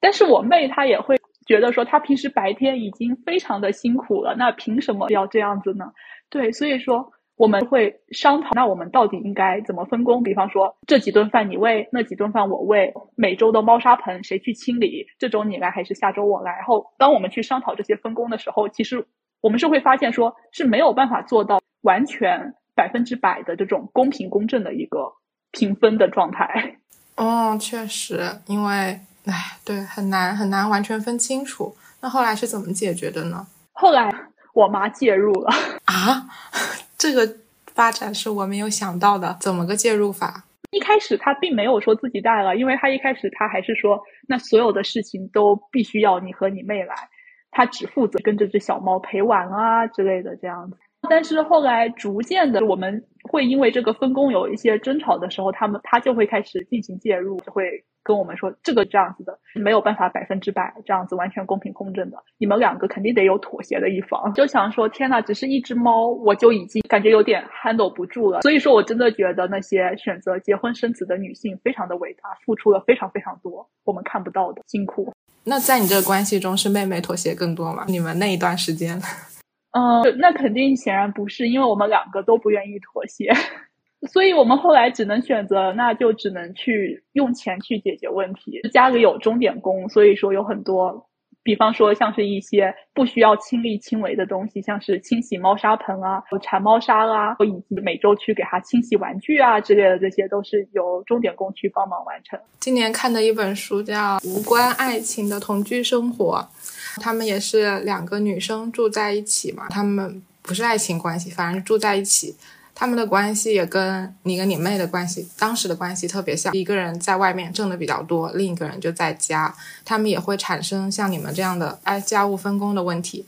但是我妹她也会。觉得说她平时白天已经非常的辛苦了，那凭什么要这样子呢？对，所以说我们会商讨，那我们到底应该怎么分工？比方说这几顿饭你喂，那几顿饭我喂，每周的猫砂盆谁去清理？这周你来还是下周我来？然后当我们去商讨这些分工的时候，其实我们是会发现说是没有办法做到完全百分之百的这种公平公正的一个评分的状态。哦，确实，因为。哎，对，很难很难完全分清楚。那后来是怎么解决的呢？后来我妈介入了啊，这个发展是我没有想到的。怎么个介入法？一开始他并没有说自己带了，因为他一开始他还是说，那所有的事情都必须要你和你妹来，他只负责跟这只小猫陪玩啊之类的这样子。但是后来逐渐的，我们会因为这个分工有一些争吵的时候，他们他就会开始进行介入，就会。跟我们说这个这样子的没有办法百分之百这样子完全公平公正的，你们两个肯定得有妥协的一方。就想说，天呐，只是一只猫，我就已经感觉有点 handle 不住了。所以说我真的觉得那些选择结婚生子的女性非常的伟大，付出了非常非常多我们看不到的辛苦。那在你这个关系中，是妹妹妥协更多吗？你们那一段时间？嗯，那肯定显然不是，因为我们两个都不愿意妥协。所以我们后来只能选择，那就只能去用钱去解决问题。家里有钟点工，所以说有很多，比方说像是一些不需要亲力亲为的东西，像是清洗猫砂盆啊、铲猫砂啊，以及每周去给它清洗玩具啊之类的，这些都是由钟点工去帮忙完成。今年看的一本书叫《无关爱情的同居生活》，他们也是两个女生住在一起嘛，他们不是爱情关系，反正住在一起。他们的关系也跟你跟你妹的关系，当时的关系特别像。一个人在外面挣的比较多，另一个人就在家。他们也会产生像你们这样的哎家务分工的问题。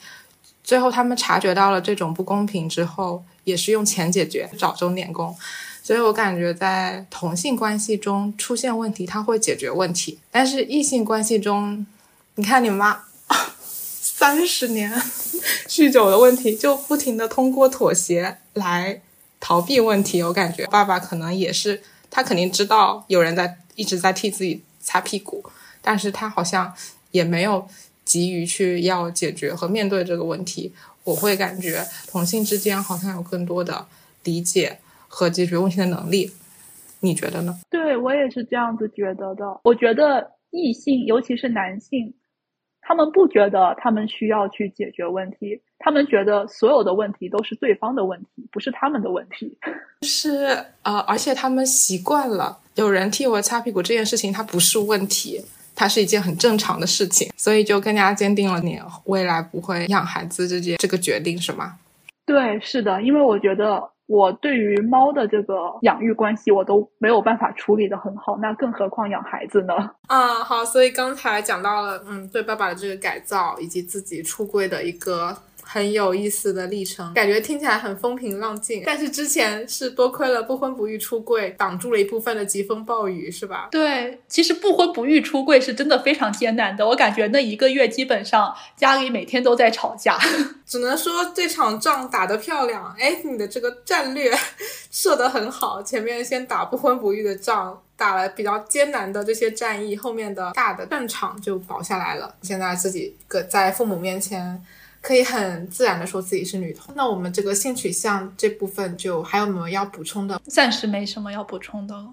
最后他们察觉到了这种不公平之后，也是用钱解决，找钟点工。所以我感觉在同性关系中出现问题，他会解决问题。但是异性关系中，你看你妈三十年酗酒的问题，就不停的通过妥协来。逃避问题，我感觉爸爸可能也是，他肯定知道有人在一直在替自己擦屁股，但是他好像也没有急于去要解决和面对这个问题。我会感觉同性之间好像有更多的理解和解决问题的能力，你觉得呢？对我也是这样子觉得的。我觉得异性，尤其是男性。他们不觉得他们需要去解决问题，他们觉得所有的问题都是对方的问题，不是他们的问题。是呃，而且他们习惯了有人替我擦屁股这件事情，它不是问题，它是一件很正常的事情，所以就更加坚定了你未来不会养孩子这件这个决定，是吗？对，是的，因为我觉得。我对于猫的这个养育关系，我都没有办法处理的很好，那更何况养孩子呢？啊，好，所以刚才讲到了，嗯，对爸爸的这个改造，以及自己出柜的一个。很有意思的历程，感觉听起来很风平浪静。但是之前是多亏了不婚不育出柜，挡住了一部分的疾风暴雨，是吧？对，其实不婚不育出柜是真的非常艰难的。我感觉那一个月基本上家里每天都在吵架。只能说这场仗打得漂亮，哎，你的这个战略 设得很好。前面先打不婚不育的仗，打了比较艰难的这些战役，后面的大的战场就保下来了。现在自己搁在父母面前。可以很自然的说自己是女同，那我们这个性取向这部分就还有没有要补充的？暂时没什么要补充的了。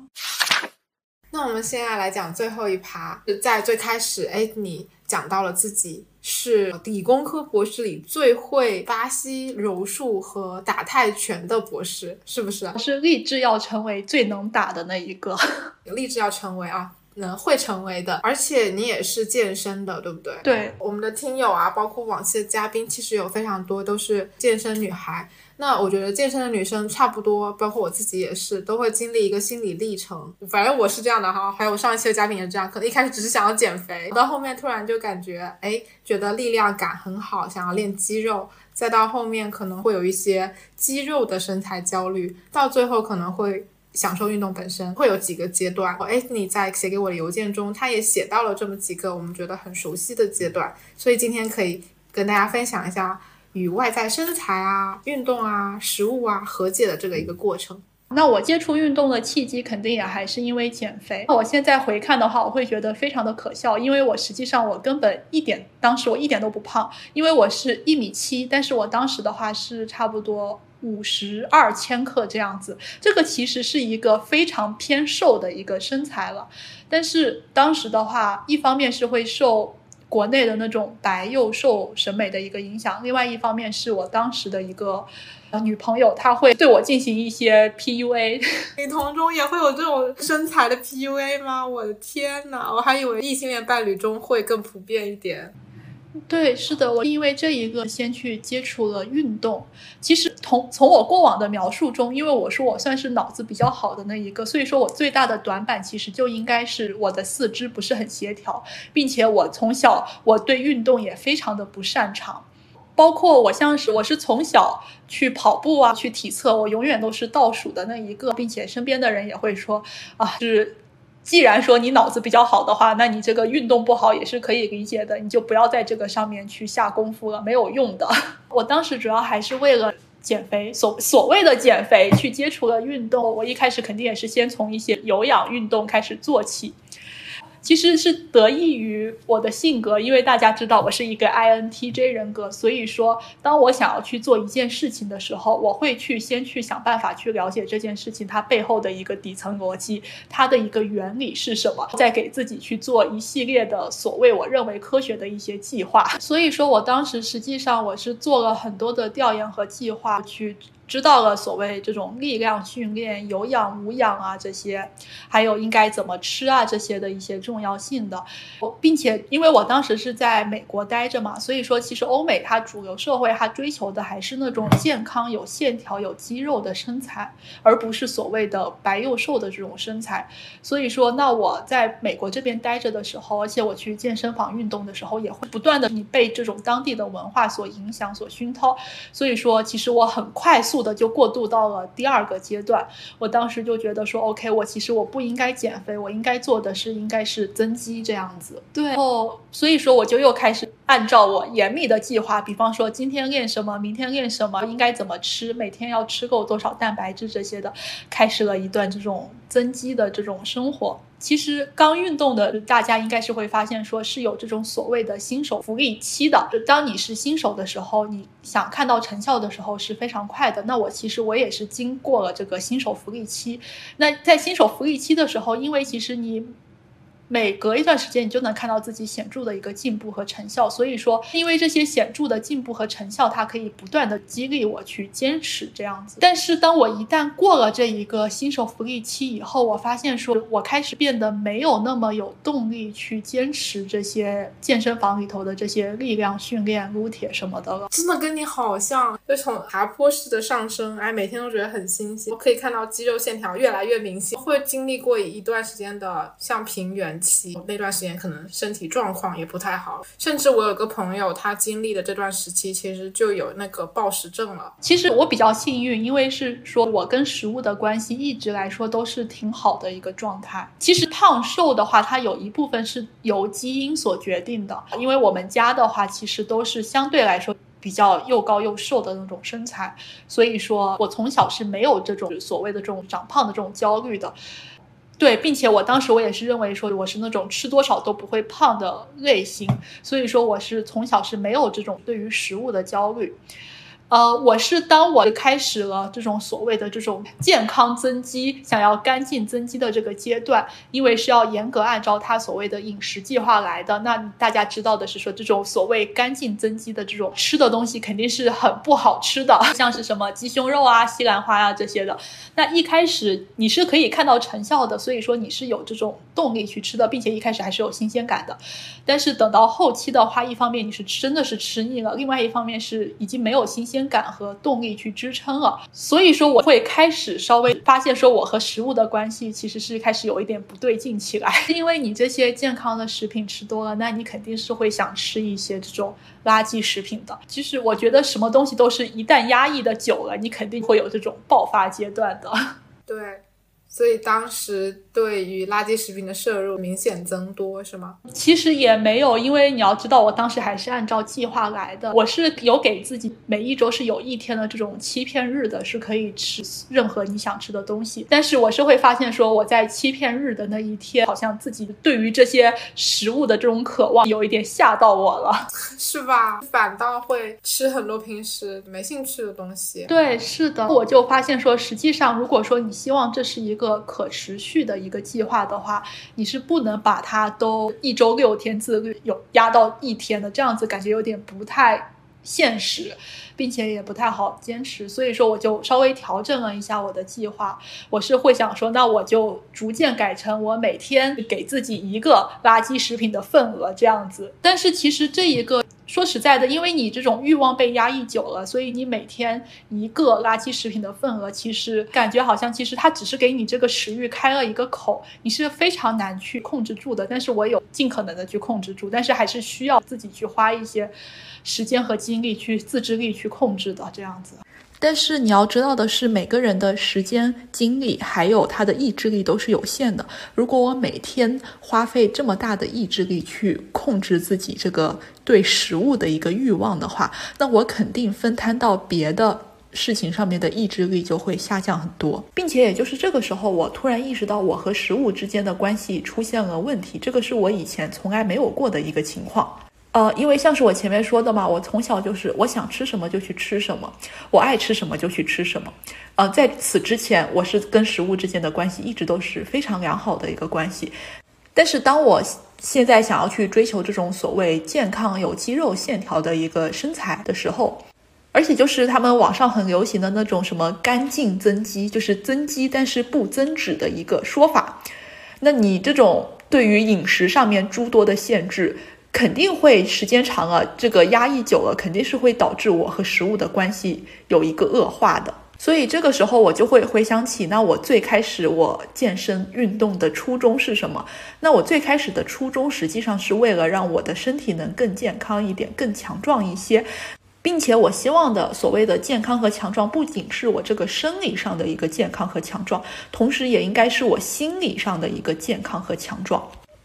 那我们现在来讲最后一趴，在最开始，哎，你讲到了自己是理工科博士里最会巴西柔术和打泰拳的博士，是不是？是立志要成为最能打的那一个，立志要成为啊。能会成为的，而且你也是健身的，对不对？对，我们的听友啊，包括往期的嘉宾，其实有非常多都是健身女孩。那我觉得健身的女生差不多，包括我自己也是，都会经历一个心理历程。反正我是这样的哈，还有上一期的嘉宾也是这样，可能一开始只是想要减肥，到后面突然就感觉，哎，觉得力量感很好，想要练肌肉，再到后面可能会有一些肌肉的身材焦虑，到最后可能会。享受运动本身会有几个阶段，哎，你在写给我的邮件中，他也写到了这么几个我们觉得很熟悉的阶段，所以今天可以跟大家分享一下与外在身材啊、运动啊、食物啊和解的这个一个过程。那我接触运动的契机肯定也还是因为减肥。那我现在回看的话，我会觉得非常的可笑，因为我实际上我根本一点，当时我一点都不胖，因为我是一米七，但是我当时的话是差不多。五十二千克这样子，这个其实是一个非常偏瘦的一个身材了。但是当时的话，一方面是会受国内的那种白幼瘦审美的一个影响，另外一方面是我当时的一个女朋友，她会对我进行一些 PUA。女同中也会有这种身材的 PUA 吗？我的天呐，我还以为异性恋伴侣中会更普遍一点。对，是的，我因为这一个先去接触了运动。其实从从我过往的描述中，因为我说我算是脑子比较好的那一个，所以说我最大的短板其实就应该是我的四肢不是很协调，并且我从小我对运动也非常的不擅长，包括我像是我是从小去跑步啊，去体测，我永远都是倒数的那一个，并且身边的人也会说啊是。既然说你脑子比较好的话，那你这个运动不好也是可以理解的，你就不要在这个上面去下功夫了，没有用的。我当时主要还是为了减肥，所所谓的减肥去接触了运动。我一开始肯定也是先从一些有氧运动开始做起。其实是得益于我的性格，因为大家知道我是一个 INTJ 人格，所以说当我想要去做一件事情的时候，我会去先去想办法去了解这件事情它背后的一个底层逻辑，它的一个原理是什么，再给自己去做一系列的所谓我认为科学的一些计划。所以说我当时实际上我是做了很多的调研和计划去。知道了所谓这种力量训练、有氧无氧啊这些，还有应该怎么吃啊这些的一些重要性的，我并且因为我当时是在美国待着嘛，所以说其实欧美它主流社会它追求的还是那种健康、有线条、有肌肉的身材，而不是所谓的白又瘦的这种身材。所以说，那我在美国这边待着的时候，而且我去健身房运动的时候，也会不断的你被这种当地的文化所影响、所熏陶。所以说，其实我很快速。的就过渡到了第二个阶段，我当时就觉得说，OK，我其实我不应该减肥，我应该做的是应该是增肌这样子。对，然后所以说我就又开始按照我严密的计划，比方说今天练什么，明天练什么，应该怎么吃，每天要吃够多少蛋白质这些的，开始了一段这种增肌的这种生活。其实刚运动的大家应该是会发现，说是有这种所谓的新手福利期的。就当你是新手的时候，你想看到成效的时候是非常快的。那我其实我也是经过了这个新手福利期。那在新手福利期的时候，因为其实你。每隔一段时间，你就能看到自己显著的一个进步和成效。所以说，因为这些显著的进步和成效，它可以不断的激励我去坚持这样子。但是，当我一旦过了这一个新手福利期以后，我发现说，我开始变得没有那么有动力去坚持这些健身房里头的这些力量训练、撸铁什么的了。真的跟你好像，就从爬坡式的上升，哎，每天都觉得很新鲜，我可以看到肌肉线条越来越明显。会经历过一段时间的像平原。期那段时间可能身体状况也不太好，甚至我有个朋友，他经历的这段时期其实就有那个暴食症了。其实我比较幸运，因为是说我跟食物的关系一直来说都是挺好的一个状态。其实胖瘦的话，它有一部分是由基因所决定的，因为我们家的话其实都是相对来说比较又高又瘦的那种身材，所以说我从小是没有这种所谓的这种长胖的这种焦虑的。对，并且我当时我也是认为说我是那种吃多少都不会胖的类型，所以说我是从小是没有这种对于食物的焦虑。呃，我是当我开始了这种所谓的这种健康增肌、想要干净增肌的这个阶段，因为是要严格按照他所谓的饮食计划来的。那大家知道的是说，这种所谓干净增肌的这种吃的东西肯定是很不好吃的，像是什么鸡胸肉啊、西兰花呀这些的。那一开始你是可以看到成效的，所以说你是有这种动力去吃的，并且一开始还是有新鲜感的。但是等到后期的话，一方面你是真的是吃腻了，另外一方面是已经没有新鲜。感和动力去支撑了，所以说我会开始稍微发现说我和食物的关系其实是开始有一点不对劲起来，因为你这些健康的食品吃多了，那你肯定是会想吃一些这种垃圾食品的。其实我觉得什么东西都是一旦压抑的久了，你肯定会有这种爆发阶段的。对。所以当时对于垃圾食品的摄入明显增多，是吗？其实也没有，因为你要知道，我当时还是按照计划来的。我是有给自己每一周是有一天的这种欺骗日的，是可以吃任何你想吃的东西。但是我是会发现说，我在欺骗日的那一天，好像自己对于这些食物的这种渴望有一点吓到我了，是吧？反倒会吃很多平时没兴趣的东西。对，是的，我就发现说，实际上如果说你希望这是一个。个可持续的一个计划的话，你是不能把它都一周六天自律有压到一天的，这样子感觉有点不太现实，并且也不太好坚持。所以说，我就稍微调整了一下我的计划。我是会想说，那我就逐渐改成我每天给自己一个垃圾食品的份额这样子。但是其实这一个。说实在的，因为你这种欲望被压抑久了，所以你每天一个垃圾食品的份额，其实感觉好像其实它只是给你这个食欲开了一个口，你是非常难去控制住的。但是我有尽可能的去控制住，但是还是需要自己去花一些时间和精力去自制力去控制的这样子。但是你要知道的是，每个人的时间、精力还有他的意志力都是有限的。如果我每天花费这么大的意志力去控制自己这个对食物的一个欲望的话，那我肯定分摊到别的事情上面的意志力就会下降很多。并且，也就是这个时候，我突然意识到我和食物之间的关系出现了问题。这个是我以前从来没有过的一个情况。呃，因为像是我前面说的嘛，我从小就是我想吃什么就去吃什么，我爱吃什么就去吃什么。呃，在此之前，我是跟食物之间的关系一直都是非常良好的一个关系。但是当我现在想要去追求这种所谓健康、有肌肉线条的一个身材的时候，而且就是他们网上很流行的那种什么干净增肌，就是增肌但是不增脂的一个说法，那你这种对于饮食上面诸多的限制。肯定会时间长了，这个压抑久了，肯定是会导致我和食物的关系有一个恶化的。所以这个时候我就会回想起，那我最开始我健身运动的初衷是什么？那我最开始的初衷实际上是为了让我的身体能更健康一点，更强壮一些，并且我希望的所谓的健康和强壮，不仅是我这个生理上的一个健康和强壮，同时也应该是我心理上的一个健康和强壮。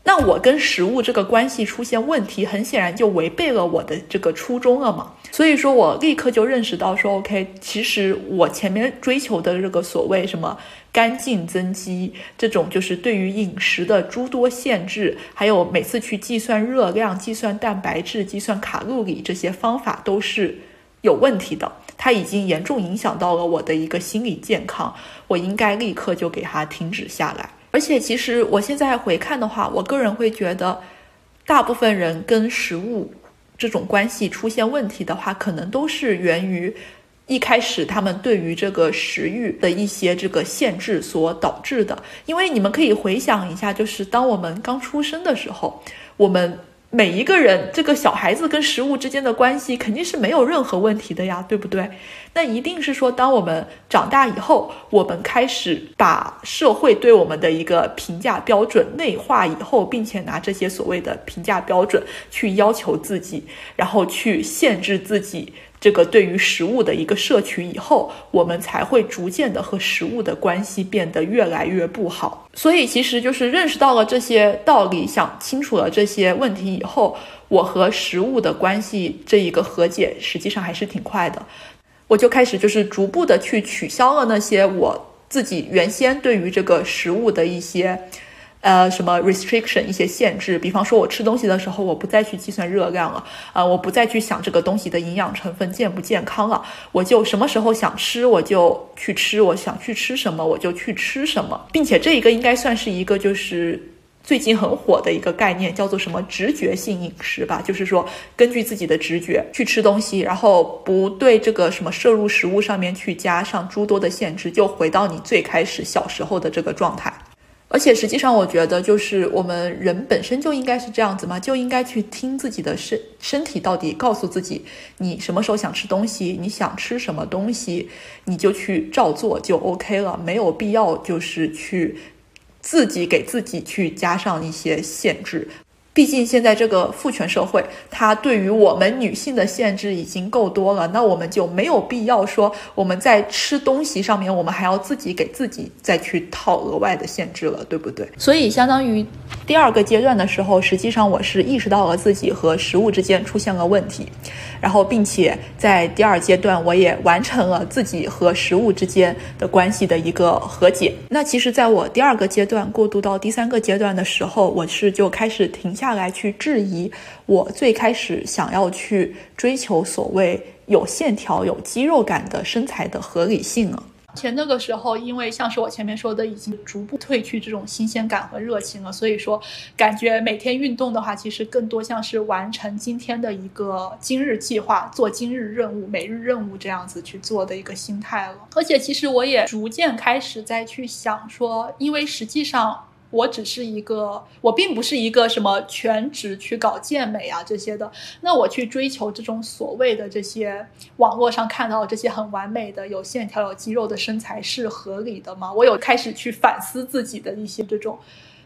那我跟食物这个关系出现问题，很显然就违背了我的这个初衷了嘛。所以说我立刻就认识到说，OK，其实我前面追求的这个所谓什么干净增肌，这种就是对于饮食的诸多限制，还有每次去计算热量、计算蛋白质、计算卡路里这些方法都是有问题的，它已经严重影响到了我的一个心理健康，我应该立刻就给它停止下来。而且，其实我现在回看的话，我个人会觉得，大部分人跟食物这种关系出现问题的话，可能都是源于一开始他们对于这个食欲的一些这个限制所导致的。因为你们可以回想一下，就是当我们刚出生的时候，我们。每一个人，这个小孩子跟食物之间的关系肯定是没有任何问题的呀，对不对？那一定是说，当我们长大以后，我们开始把社会对我们的一个评价标准内化以后，并且拿这些所谓的评价标准去要求自己，然后去限制自己。这个对于食物的一个摄取以后，我们才会逐渐的和食物的关系变得越来越不好。所以，其实就是认识到了这些道理，想清楚了这些问题以后，我和食物的关系这一个和解，实际上还是挺快的。我就开始就是逐步的去取消了那些我自己原先对于这个食物的一些。呃，什么 restriction 一些限制，比方说，我吃东西的时候，我不再去计算热量了，啊，我不再去想这个东西的营养成分健不健康了，我就什么时候想吃我就去吃，我想去吃什么我就去吃什么，并且这一个应该算是一个就是最近很火的一个概念，叫做什么直觉性饮食吧，就是说根据自己的直觉去吃东西，然后不对这个什么摄入食物上面去加上诸多的限制，就回到你最开始小时候的这个状态。而且实际上，我觉得就是我们人本身就应该是这样子嘛，就应该去听自己的身身体到底告诉自己，你什么时候想吃东西，你想吃什么东西，你就去照做就 OK 了，没有必要就是去自己给自己去加上一些限制。毕竟现在这个父权社会，它对于我们女性的限制已经够多了，那我们就没有必要说我们在吃东西上面，我们还要自己给自己再去套额外的限制了，对不对？所以相当于第二个阶段的时候，实际上我是意识到了自己和食物之间出现了问题，然后并且在第二阶段，我也完成了自己和食物之间的关系的一个和解。那其实，在我第二个阶段过渡到第三个阶段的时候，我是就开始停下。下来去质疑我最开始想要去追求所谓有线条、有肌肉感的身材的合理性了。且那个时候，因为像是我前面说的，已经逐步褪去这种新鲜感和热情了，所以说感觉每天运动的话，其实更多像是完成今天的一个今日计划，做今日任务、每日任务这样子去做的一个心态了。而且其实我也逐渐开始在去想说，因为实际上。我只是一个，我并不是一个什么全职去搞健美啊这些的。那我去追求这种所谓的这些网络上看到这些很完美的、有线条、有肌肉的身材是合理的吗？我有开始去反思自己的一些这种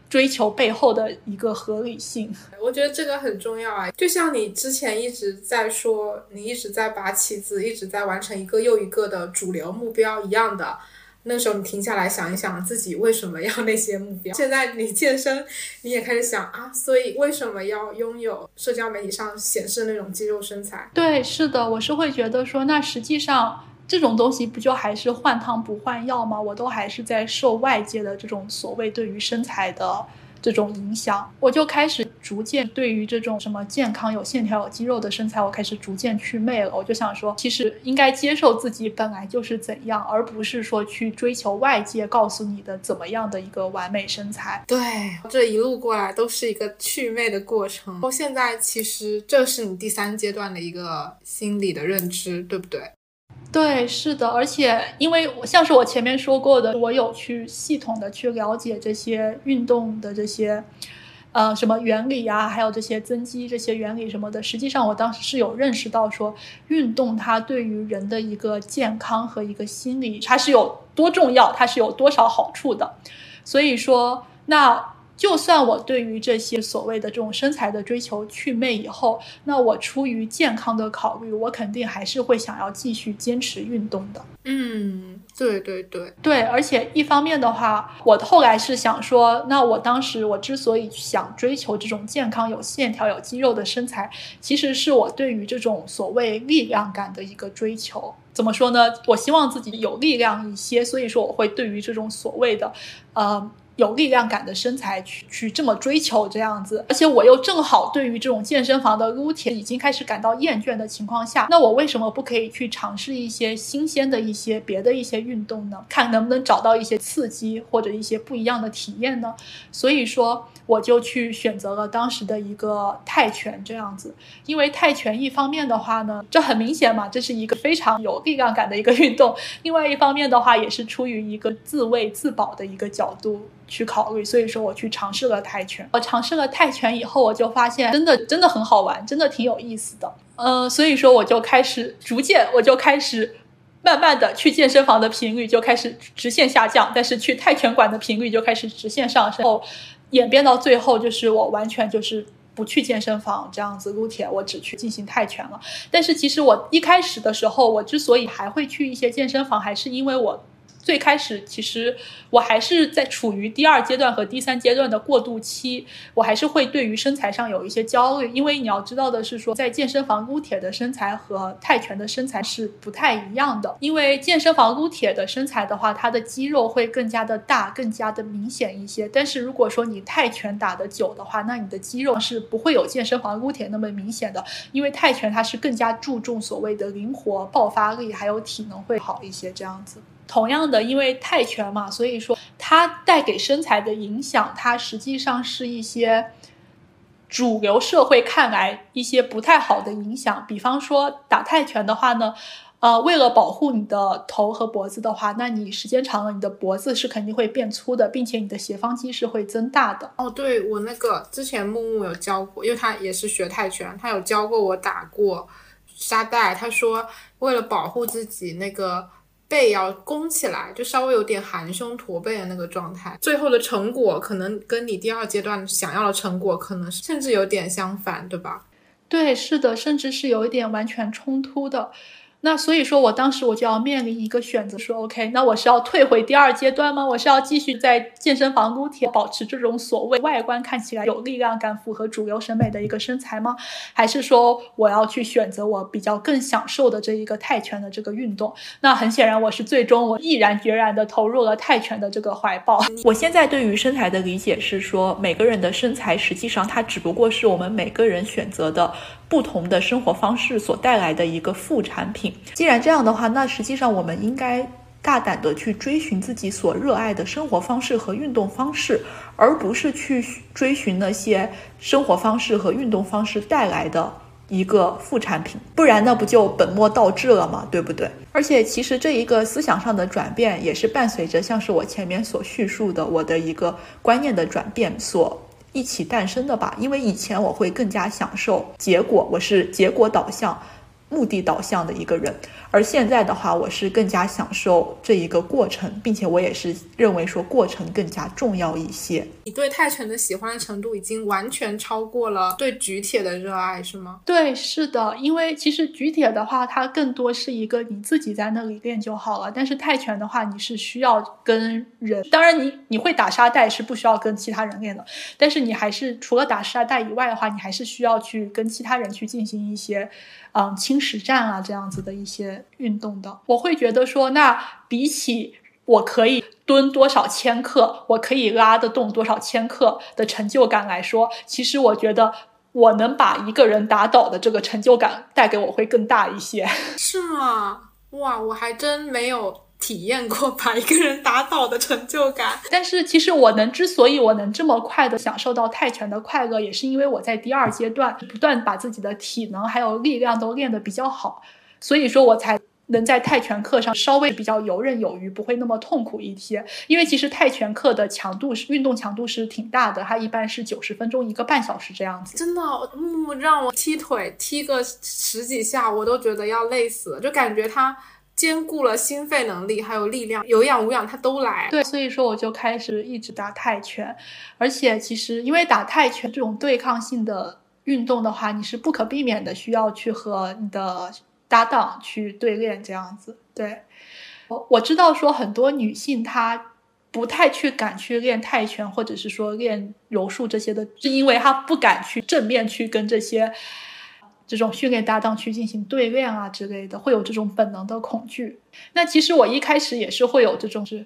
追求背后的一个合理性。我觉得这个很重要啊，就像你之前一直在说，你一直在拔旗子，一直在完成一个又一个的主流目标一样的。那时候你停下来想一想，自己为什么要那些目标？现在你健身，你也开始想啊，所以为什么要拥有社交媒体上显示那种肌肉身材？对，是的，我是会觉得说，那实际上这种东西不就还是换汤不换药吗？我都还是在受外界的这种所谓对于身材的。这种影响，我就开始逐渐对于这种什么健康、有线条、有肌肉的身材，我开始逐渐祛魅了。我就想说，其实应该接受自己本来就是怎样，而不是说去追求外界告诉你的怎么样的一个完美身材。对，这一路过来都是一个祛魅的过程。到现在，其实这是你第三阶段的一个心理的认知，对不对？对，是的，而且因为像是我前面说过的，我有去系统的去了解这些运动的这些，呃，什么原理啊，还有这些增肌这些原理什么的。实际上，我当时是有认识到说，运动它对于人的一个健康和一个心理，它是有多重要，它是有多少好处的。所以说，那。就算我对于这些所谓的这种身材的追求祛魅以后，那我出于健康的考虑，我肯定还是会想要继续坚持运动的。嗯，对对对对，而且一方面的话，我后来是想说，那我当时我之所以想追求这种健康、有线条、有肌肉的身材，其实是我对于这种所谓力量感的一个追求。怎么说呢？我希望自己有力量一些，所以说我会对于这种所谓的，呃。有力量感的身材去去这么追求这样子，而且我又正好对于这种健身房的撸铁已经开始感到厌倦的情况下，那我为什么不可以去尝试一些新鲜的一些别的一些运动呢？看能不能找到一些刺激或者一些不一样的体验呢？所以说，我就去选择了当时的一个泰拳这样子，因为泰拳一方面的话呢，这很明显嘛，这是一个非常有力量感的一个运动；另外一方面的话，也是出于一个自卫自保的一个角度。去考虑，所以说我去尝试了泰拳。我尝试了泰拳以后，我就发现真的真的很好玩，真的挺有意思的。嗯，所以说我就开始逐渐，我就开始慢慢的去健身房的频率就开始直线下降，但是去泰拳馆的频率就开始直线上升。后演变到最后，就是我完全就是不去健身房这样子撸铁，我只去进行泰拳了。但是其实我一开始的时候，我之所以还会去一些健身房，还是因为我。最开始其实我还是在处于第二阶段和第三阶段的过渡期，我还是会对于身材上有一些焦虑，因为你要知道的是说，在健身房撸铁的身材和泰拳的身材是不太一样的。因为健身房撸铁的身材的话，它的肌肉会更加的大，更加的明显一些。但是如果说你泰拳打的久的话，那你的肌肉是不会有健身房撸铁那么明显的，因为泰拳它是更加注重所谓的灵活、爆发力还有体能会好一些这样子。同样的，因为泰拳嘛，所以说它带给身材的影响，它实际上是一些主流社会看来一些不太好的影响。比方说打泰拳的话呢，呃，为了保护你的头和脖子的话，那你时间长了，你的脖子是肯定会变粗的，并且你的斜方肌是会增大的。哦，对我那个之前木木有教过，因为他也是学泰拳，他有教过我打过沙袋。他说为了保护自己那个。背要弓起来，就稍微有点含胸驼背的那个状态，最后的成果可能跟你第二阶段想要的成果可能甚至有点相反，对吧？对，是的，甚至是有一点完全冲突的。那所以说，我当时我就要面临一个选择，说 OK，那我是要退回第二阶段吗？我是要继续在健身房撸铁，保持这种所谓外观看起来有力量感、符合主流审美的一个身材吗？还是说我要去选择我比较更享受的这一个泰拳的这个运动？那很显然，我是最终我毅然决然的投入了泰拳的这个怀抱。我现在对于身材的理解是说，每个人的身材实际上它只不过是我们每个人选择的。不同的生活方式所带来的一个副产品。既然这样的话，那实际上我们应该大胆的去追寻自己所热爱的生活方式和运动方式，而不是去追寻那些生活方式和运动方式带来的一个副产品。不然那不就本末倒置了吗？对不对？而且其实这一个思想上的转变，也是伴随着像是我前面所叙述的我的一个观念的转变所。一起诞生的吧，因为以前我会更加享受结果，我是结果导向，目的导向的一个人，而现在的话，我是更加享受这一个过程，并且我也是认为说过程更加重要一些。你对泰拳的喜欢程度已经完全超过了对举铁的热爱，是吗？对，是的，因为其实举铁的话，它更多是一个你自己在那里练就好了，但是泰拳的话，你是需要跟人，当然你你会打沙袋是不需要跟其他人练的，但是你还是除了打沙袋以外的话，你还是需要去跟其他人去进行一些。嗯，轻实战啊，这样子的一些运动的，我会觉得说，那比起我可以蹲多少千克，我可以拉得动多少千克的成就感来说，其实我觉得我能把一个人打倒的这个成就感带给我会更大一些。是吗？哇，我还真没有。体验过把一个人打倒的成就感，但是其实我能之所以我能这么快的享受到泰拳的快乐，也是因为我在第二阶段不断把自己的体能还有力量都练得比较好，所以说我才能在泰拳课上稍微比较游刃有余，不会那么痛苦一些。因为其实泰拳课的强度是运动强度是挺大的，它一般是九十分钟一个半小时这样子。真的，木木让我踢腿踢个十几下，我都觉得要累死了，就感觉他。兼顾了心肺能力，还有力量，有氧无氧它都来。对，所以说我就开始一直打泰拳，而且其实因为打泰拳这种对抗性的运动的话，你是不可避免的需要去和你的搭档去对练这样子。对，我我知道说很多女性她不太去敢去练泰拳，或者是说练柔术这些的，是因为她不敢去正面去跟这些。这种训练搭档去进行对练啊之类的，会有这种本能的恐惧。那其实我一开始也是会有这种是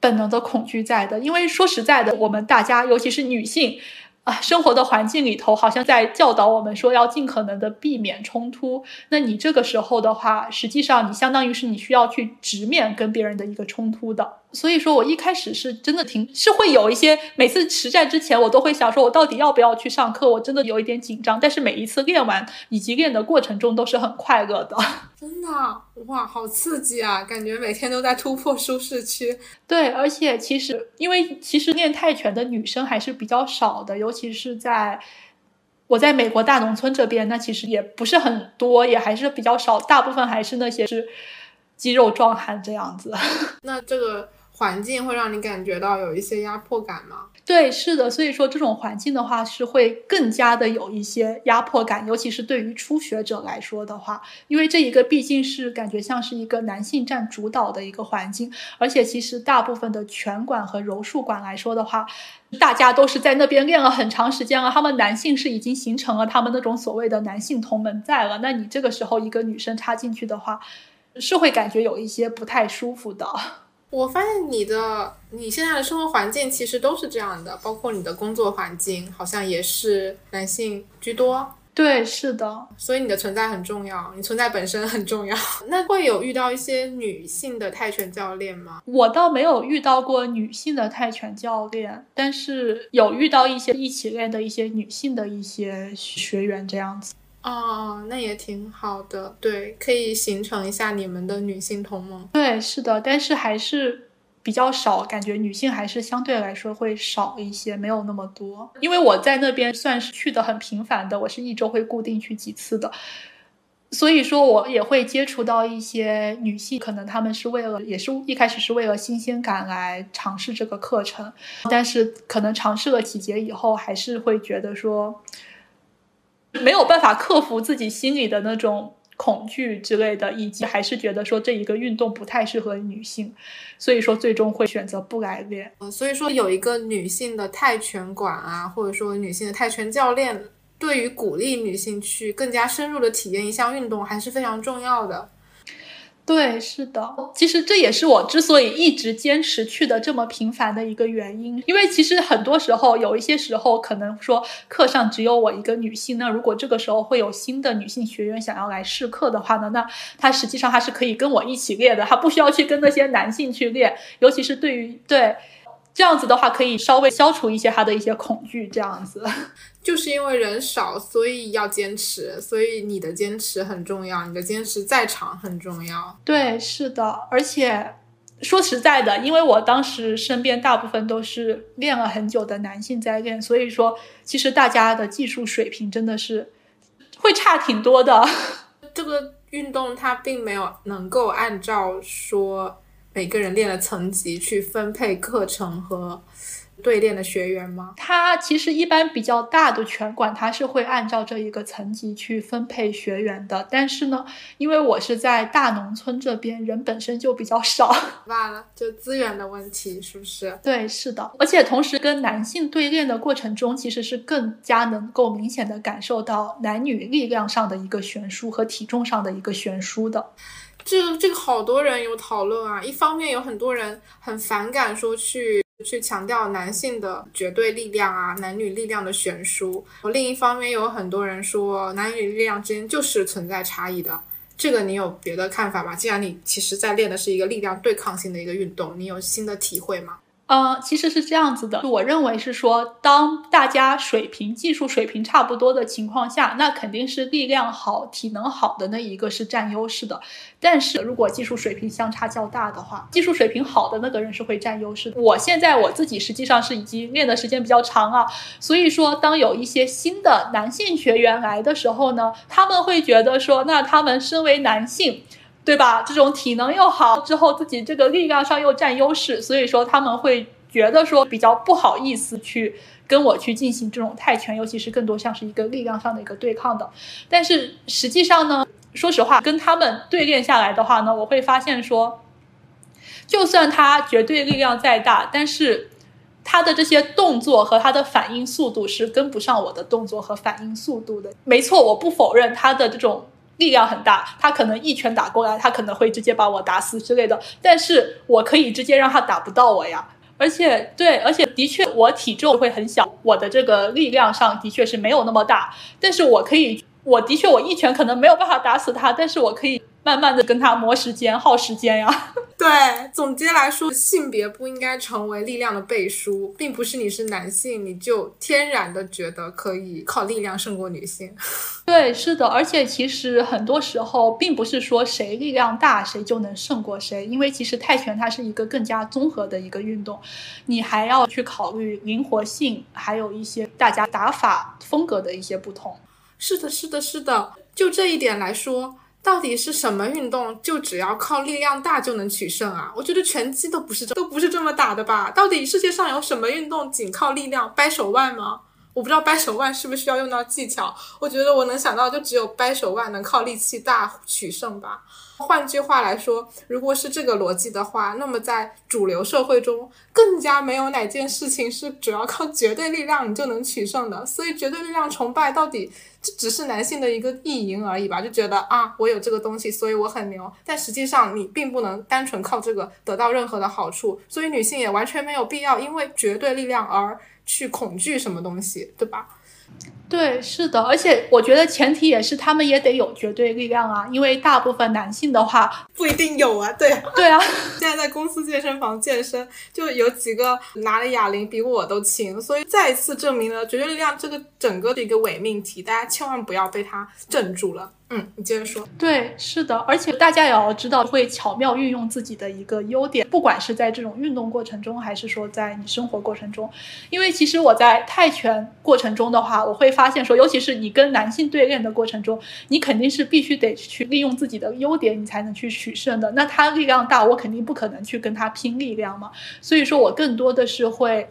本能的恐惧在的，因为说实在的，我们大家尤其是女性。啊，生活的环境里头好像在教导我们说要尽可能的避免冲突。那你这个时候的话，实际上你相当于是你需要去直面跟别人的一个冲突的。所以说我一开始是真的挺是会有一些，每次实战之前我都会想说，我到底要不要去上课？我真的有一点紧张。但是每一次练完以及练的过程中都是很快乐的。真的哇，好刺激啊！感觉每天都在突破舒适区。对，而且其实因为其实练泰拳的女生还是比较少的，尤其是在我在美国大农村这边，那其实也不是很多，也还是比较少，大部分还是那些是肌肉壮汉这样子。那这个。环境会让你感觉到有一些压迫感吗？对，是的，所以说这种环境的话是会更加的有一些压迫感，尤其是对于初学者来说的话，因为这一个毕竟是感觉像是一个男性占主导的一个环境，而且其实大部分的拳馆和柔术馆来说的话，大家都是在那边练了很长时间了，他们男性是已经形成了他们那种所谓的男性同门在了，那你这个时候一个女生插进去的话，是会感觉有一些不太舒服的。我发现你的你现在的生活环境其实都是这样的，包括你的工作环境，好像也是男性居多。对，是的，所以你的存在很重要，你存在本身很重要。那会有遇到一些女性的泰拳教练吗？我倒没有遇到过女性的泰拳教练，但是有遇到一些一起练的一些女性的一些学员这样子。哦，那也挺好的，对，可以形成一下你们的女性同盟。对，是的，但是还是比较少，感觉女性还是相对来说会少一些，没有那么多。因为我在那边算是去的很频繁的，我是一周会固定去几次的，所以说我也会接触到一些女性，可能她们是为了，也是一开始是为了新鲜感来尝试这个课程，但是可能尝试了几节以后，还是会觉得说。没有办法克服自己心里的那种恐惧之类的，以及还是觉得说这一个运动不太适合女性，所以说最终会选择不来练。所以说有一个女性的泰拳馆啊，或者说女性的泰拳教练，对于鼓励女性去更加深入的体验一项运动还是非常重要的。对，是的，其实这也是我之所以一直坚持去的这么频繁的一个原因。因为其实很多时候，有一些时候可能说课上只有我一个女性，那如果这个时候会有新的女性学员想要来试课的话呢，那她实际上她是可以跟我一起练的，她不需要去跟那些男性去练。尤其是对于对这样子的话，可以稍微消除一些她的一些恐惧，这样子。就是因为人少，所以要坚持，所以你的坚持很重要，你的坚持在场很重要。对，是的，而且说实在的，因为我当时身边大部分都是练了很久的男性在练，所以说其实大家的技术水平真的是会差挺多的。这个运动它并没有能够按照说每个人练的层级去分配课程和。对练的学员吗？他其实一般比较大的拳馆，他是会按照这一个层级去分配学员的。但是呢，因为我是在大农村这边，人本身就比较少，罢了，就资源的问题，是不是？对，是的。而且同时跟男性对练的过程中，其实是更加能够明显的感受到男女力量上的一个悬殊和体重上的一个悬殊的。这个这个好多人有讨论啊，一方面有很多人很反感说去。去强调男性的绝对力量啊，男女力量的悬殊。另一方面，有很多人说男女力量之间就是存在差异的。这个你有别的看法吗？既然你其实在练的是一个力量对抗性的一个运动，你有新的体会吗？呃，其实是这样子的，我认为是说，当大家水平、技术水平差不多的情况下，那肯定是力量好、体能好的那一个是占优势的。但是如果技术水平相差较大的话，技术水平好的那个人是会占优势的。我现在我自己实际上是已经练的时间比较长啊，所以说当有一些新的男性学员来的时候呢，他们会觉得说，那他们身为男性。对吧？这种体能又好，之后自己这个力量上又占优势，所以说他们会觉得说比较不好意思去跟我去进行这种泰拳，尤其是更多像是一个力量上的一个对抗的。但是实际上呢，说实话，跟他们对练下来的话呢，我会发现说，就算他绝对力量再大，但是他的这些动作和他的反应速度是跟不上我的动作和反应速度的。没错，我不否认他的这种。力量很大，他可能一拳打过来，他可能会直接把我打死之类的。但是我可以直接让他打不到我呀。而且，对，而且的确，我体重会很小，我的这个力量上的确是没有那么大。但是我可以，我的确，我一拳可能没有办法打死他，但是我可以。慢慢的跟他磨时间，耗时间呀。对，总结来说，性别不应该成为力量的背书，并不是你是男性你就天然的觉得可以靠力量胜过女性。对，是的，而且其实很多时候并不是说谁力量大谁就能胜过谁，因为其实泰拳它是一个更加综合的一个运动，你还要去考虑灵活性，还有一些大家打法风格的一些不同。是的，是的，是的，就这一点来说。到底是什么运动就只要靠力量大就能取胜啊？我觉得拳击都不是这都不是这么打的吧？到底世界上有什么运动仅靠力量掰手腕吗？我不知道掰手腕是不是需要用到技巧。我觉得我能想到就只有掰手腕能靠力气大取胜吧。换句话来说，如果是这个逻辑的话，那么在主流社会中，更加没有哪件事情是主要靠绝对力量你就能取胜的。所以，绝对力量崇拜到底这只是男性的一个意淫而已吧？就觉得啊，我有这个东西，所以我很牛。但实际上，你并不能单纯靠这个得到任何的好处。所以，女性也完全没有必要因为绝对力量而去恐惧什么东西，对吧？对，是的，而且我觉得前提也是他们也得有绝对力量啊，因为大部分男性的话 不一定有啊。对，对啊，现在在公司健身房健身，就有几个拿了哑铃比我都轻，所以再一次证明了绝对力量这个整个的一个伪命题，大家千万不要被它镇住了。嗯，你接着说。对，是的，而且大家也要知道，会巧妙运用自己的一个优点，不管是在这种运动过程中，还是说在你生活过程中。因为其实我在泰拳过程中的话，我会发现说，尤其是你跟男性对练的过程中，你肯定是必须得去利用自己的优点，你才能去取胜的。那他力量大，我肯定不可能去跟他拼力量嘛。所以说我更多的是会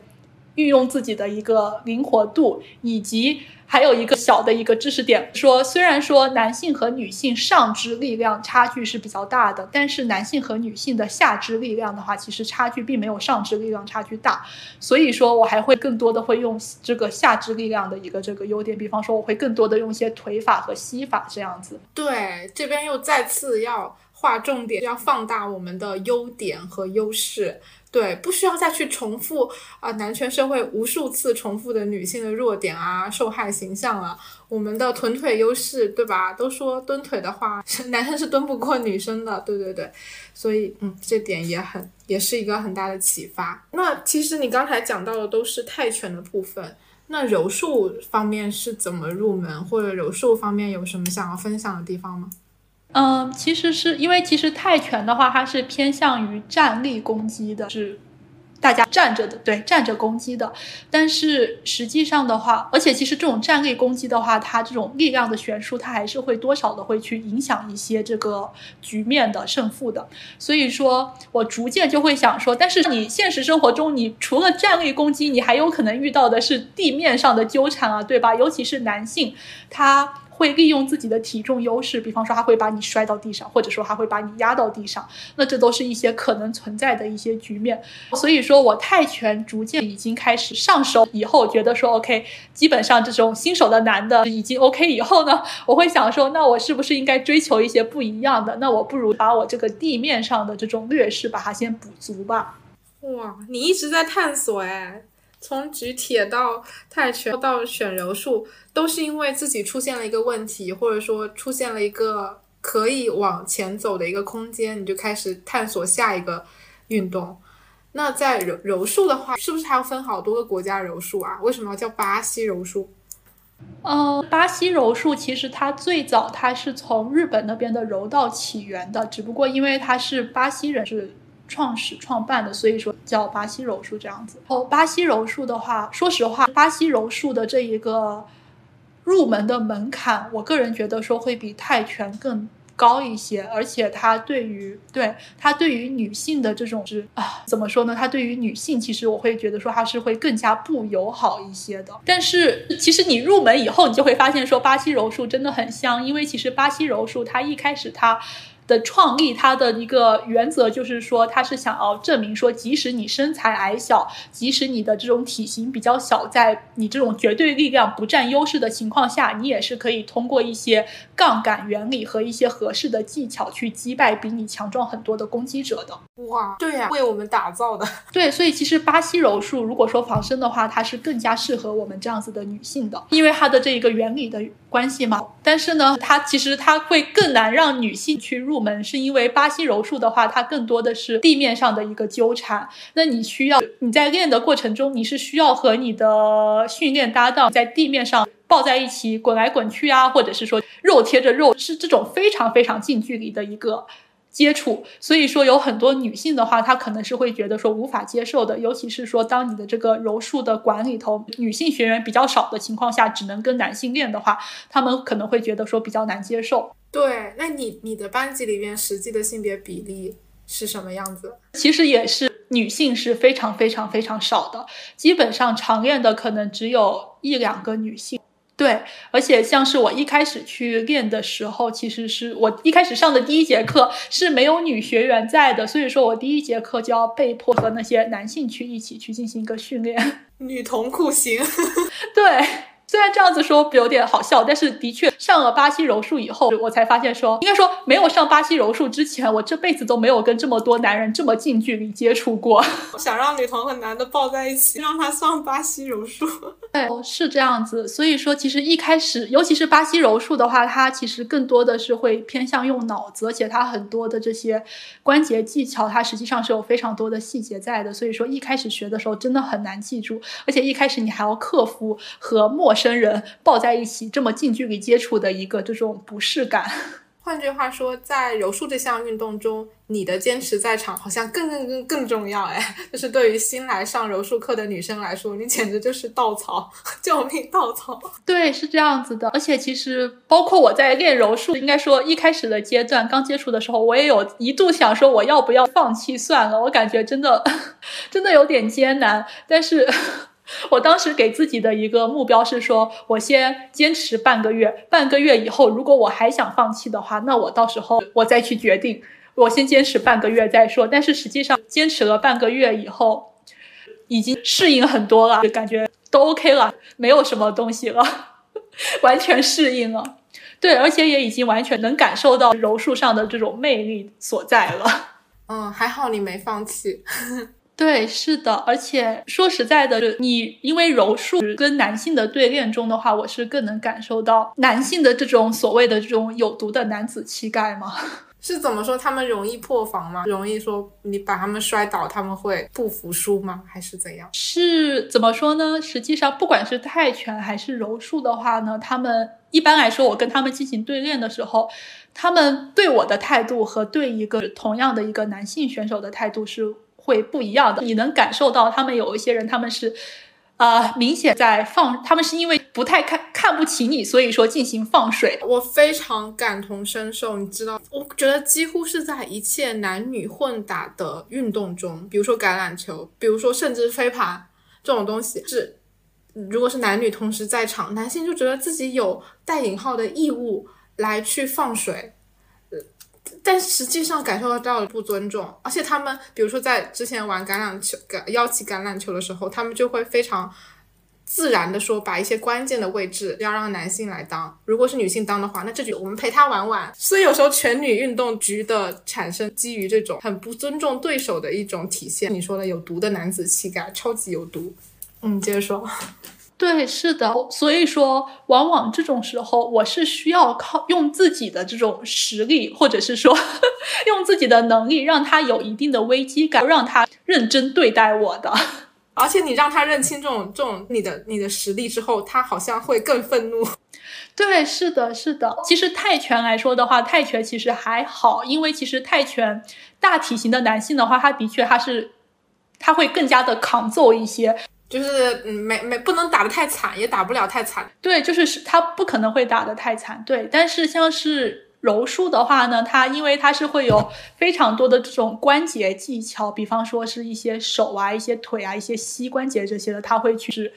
运用自己的一个灵活度，以及。还有一个小的一个知识点，说虽然说男性和女性上肢力量差距是比较大的，但是男性和女性的下肢力量的话，其实差距并没有上肢力量差距大。所以说我还会更多的会用这个下肢力量的一个这个优点，比方说我会更多的用一些腿法和膝法这样子。对，这边又再次要划重点，要放大我们的优点和优势。对，不需要再去重复啊，男权社会无数次重复的女性的弱点啊，受害形象啊。我们的臀腿优势，对吧？都说蹲腿的话，男生是蹲不过女生的，对对对。所以，嗯，这点也很，也是一个很大的启发。那其实你刚才讲到的都是泰拳的部分，那柔术方面是怎么入门，或者柔术方面有什么想要分享的地方吗？嗯，其实是因为其实泰拳的话，它是偏向于站立攻击的，是大家站着的，对，站着攻击的。但是实际上的话，而且其实这种站立攻击的话，它这种力量的悬殊，它还是会多少的会去影响一些这个局面的胜负的。所以说我逐渐就会想说，但是你现实生活中，你除了站立攻击，你还有可能遇到的是地面上的纠缠啊，对吧？尤其是男性，他。会利用自己的体重优势，比方说他会把你摔到地上，或者说他会把你压到地上，那这都是一些可能存在的一些局面。所以说我泰拳逐渐已经开始上手以后，觉得说 OK，基本上这种新手的男的已经 OK 以后呢，我会想说，那我是不是应该追求一些不一样的？那我不如把我这个地面上的这种劣势把它先补足吧。哇，你一直在探索哎。从举铁到泰拳到选柔术，都是因为自己出现了一个问题，或者说出现了一个可以往前走的一个空间，你就开始探索下一个运动。那在柔柔术的话，是不是还要分好多个国家柔术啊？为什么要叫巴西柔术？嗯，巴西柔术其实它最早它是从日本那边的柔道起源的，只不过因为它是巴西人是。创始创办的，所以说叫巴西柔术这样子。哦，巴西柔术的话，说实话，巴西柔术的这一个入门的门槛，我个人觉得说会比泰拳更高一些，而且它对于对它对于女性的这种是啊，怎么说呢？它对于女性，其实我会觉得说它是会更加不友好一些的。但是其实你入门以后，你就会发现说巴西柔术真的很香，因为其实巴西柔术它一开始它。的创立，它的一个原则就是说，它是想要证明说，即使你身材矮小，即使你的这种体型比较小，在你这种绝对力量不占优势的情况下，你也是可以通过一些杠杆原理和一些合适的技巧去击败比你强壮很多的攻击者的。哇，对呀，为我们打造的。对，所以其实巴西柔术如果说防身的话，它是更加适合我们这样子的女性的，因为它的这一个原理的关系嘛。但是呢，它其实它会更难让女性去入。入门是因为巴西柔术的话，它更多的是地面上的一个纠缠。那你需要你在练的过程中，你是需要和你的训练搭档在地面上抱在一起滚来滚去啊，或者是说肉贴着肉，是这种非常非常近距离的一个。接触，所以说有很多女性的话，她可能是会觉得说无法接受的，尤其是说当你的这个柔术的馆里头女性学员比较少的情况下，只能跟男性练的话，他们可能会觉得说比较难接受。对，那你你的班级里面实际的性别比例是什么样子？其实也是女性是非常非常非常少的，基本上常练的可能只有一两个女性。对，而且像是我一开始去练的时候，其实是我一开始上的第一节课是没有女学员在的，所以说我第一节课就要被迫和那些男性去一起去进行一个训练，女童酷刑，对。虽然这样子说有点好笑，但是的确上了巴西柔术以后，我才发现说，应该说没有上巴西柔术之前，我这辈子都没有跟这么多男人这么近距离接触过。想让女童和男的抱在一起，让他上巴西柔术。对，是这样子。所以说，其实一开始，尤其是巴西柔术的话，它其实更多的是会偏向用脑子，而且它很多的这些关节技巧，它实际上是有非常多的细节在的。所以说，一开始学的时候真的很难记住，而且一开始你还要克服和陌生。生人抱在一起这么近距离接触的一个这种不适感。换句话说，在柔术这项运动中，你的坚持在场好像更更更更重要哎。就是对于新来上柔术课的女生来说，你简直就是稻草，救命稻草。对，是这样子的。而且其实包括我在练柔术，应该说一开始的阶段，刚接触的时候，我也有一度想说我要不要放弃算了。我感觉真的 真的有点艰难，但是。我当时给自己的一个目标是说，我先坚持半个月，半个月以后，如果我还想放弃的话，那我到时候我再去决定。我先坚持半个月再说。但是实际上，坚持了半个月以后，已经适应很多了，感觉都 OK 了，没有什么东西了，完全适应了。对，而且也已经完全能感受到柔术上的这种魅力所在了。嗯，还好你没放弃。对，是的，而且说实在的，你因为柔术跟男性的对练中的话，我是更能感受到男性的这种所谓的这种有毒的男子气概吗？是怎么说？他们容易破防吗？容易说你把他们摔倒，他们会不服输吗？还是怎样？是怎么说呢？实际上，不管是泰拳还是柔术的话呢，他们一般来说，我跟他们进行对练的时候，他们对我的态度和对一个同样的一个男性选手的态度是。会不一样的。你能感受到他们有一些人，他们是。呃，明显在放，他们是因为不太看看不起你，所以说进行放水。我非常感同身受，你知道，我觉得几乎是在一切男女混打的运动中，比如说橄榄球，比如说甚至飞盘这种东西，是如果是男女同时在场，男性就觉得自己有带引号的义务来去放水。但实际上感受到了不尊重，而且他们，比如说在之前玩橄榄球、橄邀请橄榄球的时候，他们就会非常自然的说，把一些关键的位置要让男性来当，如果是女性当的话，那这局我们陪她玩玩。所以有时候全女运动局的产生，基于这种很不尊重对手的一种体现。你说的有毒的男子气概，超级有毒。嗯，接着说。对，是的，所以说，往往这种时候，我是需要靠用自己的这种实力，或者是说 用自己的能力，让他有一定的危机感，让他认真对待我的。而且你让他认清这种这种你的你的实力之后，他好像会更愤怒。对，是的，是的。其实泰拳来说的话，泰拳其实还好，因为其实泰拳大体型的男性的话，他的确他是他会更加的抗揍一些。就是嗯，没没不能打得太惨，也打不了太惨。对，就是是他不可能会打得太惨。对，但是像是柔术的话呢，它因为它是会有非常多的这种关节技巧，比方说是一些手啊、一些腿啊、一些膝关节这些的，他会去是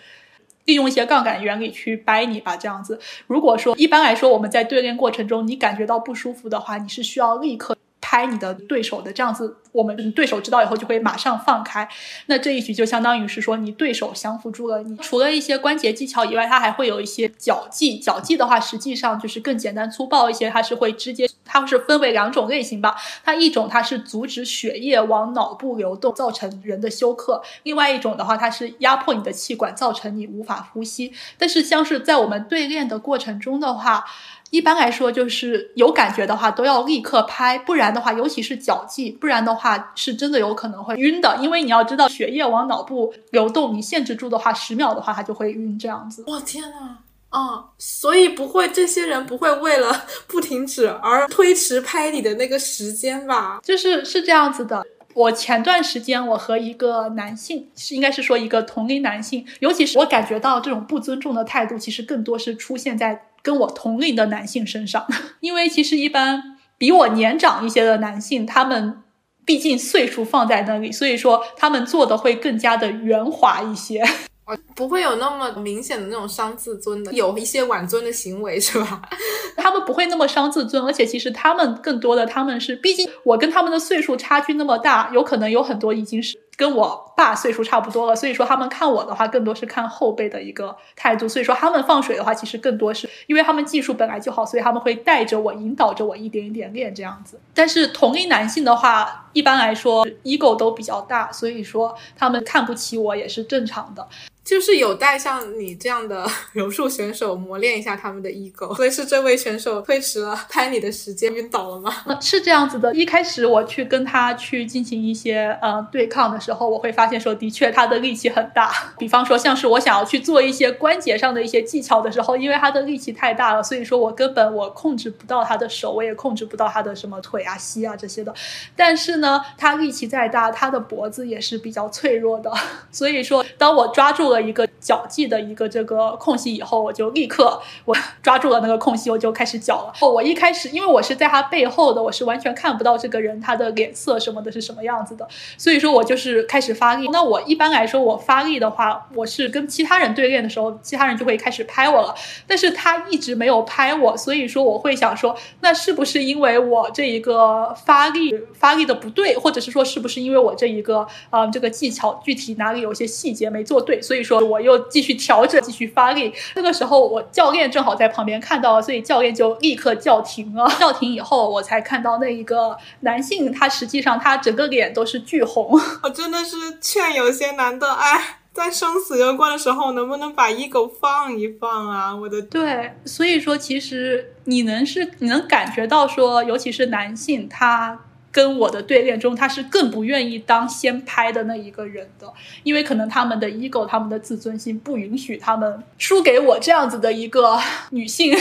利用一些杠杆原理去掰你吧。这样子，如果说一般来说我们在对练过程中，你感觉到不舒服的话，你是需要立刻。拍你的对手的这样子，我们对手知道以后就会马上放开。那这一局就相当于是说你对手降服住了你。除了一些关节技巧以外，它还会有一些脚技。脚技的话，实际上就是更简单粗暴一些，它是会直接，它是分为两种类型吧。它一种它是阻止血液往脑部流动，造成人的休克；另外一种的话，它是压迫你的气管，造成你无法呼吸。但是像是在我们对练的过程中的话，一般来说，就是有感觉的话，都要立刻拍，不然的话，尤其是脚技，不然的话是真的有可能会晕的。因为你要知道，血液往脑部流动，你限制住的话，十秒的话，它就会晕这样子。我天呐，啊，所以不会，这些人不会为了 不停止而推迟拍你的那个时间吧？就是是这样子的。我前段时间，我和一个男性，是应该是说一个同龄男性，尤其是我感觉到这种不尊重的态度，其实更多是出现在。跟我同龄的男性身上，因为其实一般比我年长一些的男性，他们毕竟岁数放在那里，所以说他们做的会更加的圆滑一些。不会有那么明显的那种伤自尊的，有一些挽尊的行为是吧？他们不会那么伤自尊，而且其实他们更多的他们是，毕竟我跟他们的岁数差距那么大，有可能有很多已经是跟我爸岁数差不多了，所以说他们看我的话更多是看后辈的一个态度，所以说他们放水的话其实更多是因为他们技术本来就好，所以他们会带着我引导着我一点一点练这样子。但是同一男性的话，一般来说 ego 都比较大，所以说他们看不起我也是正常的。就是有待像你这样的 柔术选手磨练一下他们的 ego，所以是这位选手推迟了 拍你的时间晕倒了吗？是这样子的，一开始我去跟他去进行一些呃对抗的时候，我会发现说的确他的力气很大。比方说像是我想要去做一些关节上的一些技巧的时候，因为他的力气太大了，所以说我根本我控制不到他的手，我也控制不到他的什么腿啊、膝啊这些的。但是呢，他力气再大，他的脖子也是比较脆弱的，所以说当我抓住了。一个脚技的一个这个空隙以后，我就立刻我 抓住了那个空隙，我就开始脚了。哦，我一开始因为我是在他背后的，我是完全看不到这个人他的脸色什么的是什么样子的，所以说我就是开始发力。那我一般来说我发力的话，我是跟其他人对练的时候，其他人就会开始拍我了，但是他一直没有拍我，所以说我会想说，那是不是因为我这一个发力发力的不对，或者是说是不是因为我这一个呃这个技巧具体哪里有些细节没做对，所以。说我又继续调整，继续发力。那个时候我教练正好在旁边看到，所以教练就立刻叫停了。叫停以后，我才看到那一个男性，他实际上他整个脸都是巨红。我真的是劝有些男的，哎，在生死攸关的时候，能不能把 ego 放一放啊？我的对，所以说其实你能是你能感觉到说，尤其是男性他。跟我的对练中，他是更不愿意当先拍的那一个人的，因为可能他们的 ego，他们的自尊心不允许他们输给我这样子的一个女性。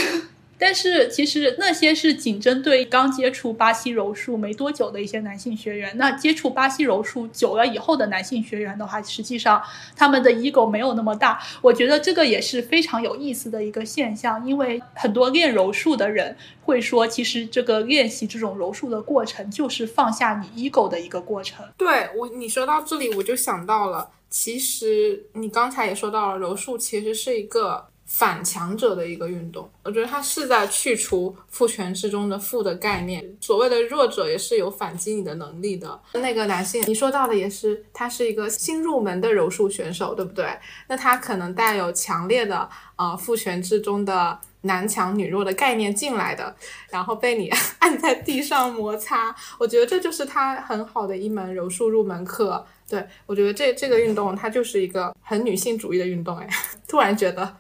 但是其实那些是仅针对刚接触巴西柔术没多久的一些男性学员。那接触巴西柔术久了以后的男性学员的话，实际上他们的 ego 没有那么大。我觉得这个也是非常有意思的一个现象，因为很多练柔术的人会说，其实这个练习这种柔术的过程就是放下你 ego 的一个过程。对我，你说到这里，我就想到了，其实你刚才也说到了，柔术其实是一个。反强者的一个运动，我觉得它是在去除父权之中的父的概念。所谓的弱者也是有反击你的能力的。那个男性，你说到的也是，他是一个新入门的柔术选手，对不对？那他可能带有强烈的呃父权之中的男强女弱的概念进来的，然后被你按在地上摩擦。我觉得这就是他很好的一门柔术入门课。对我觉得这这个运动它就是一个很女性主义的运动。哎，突然觉得。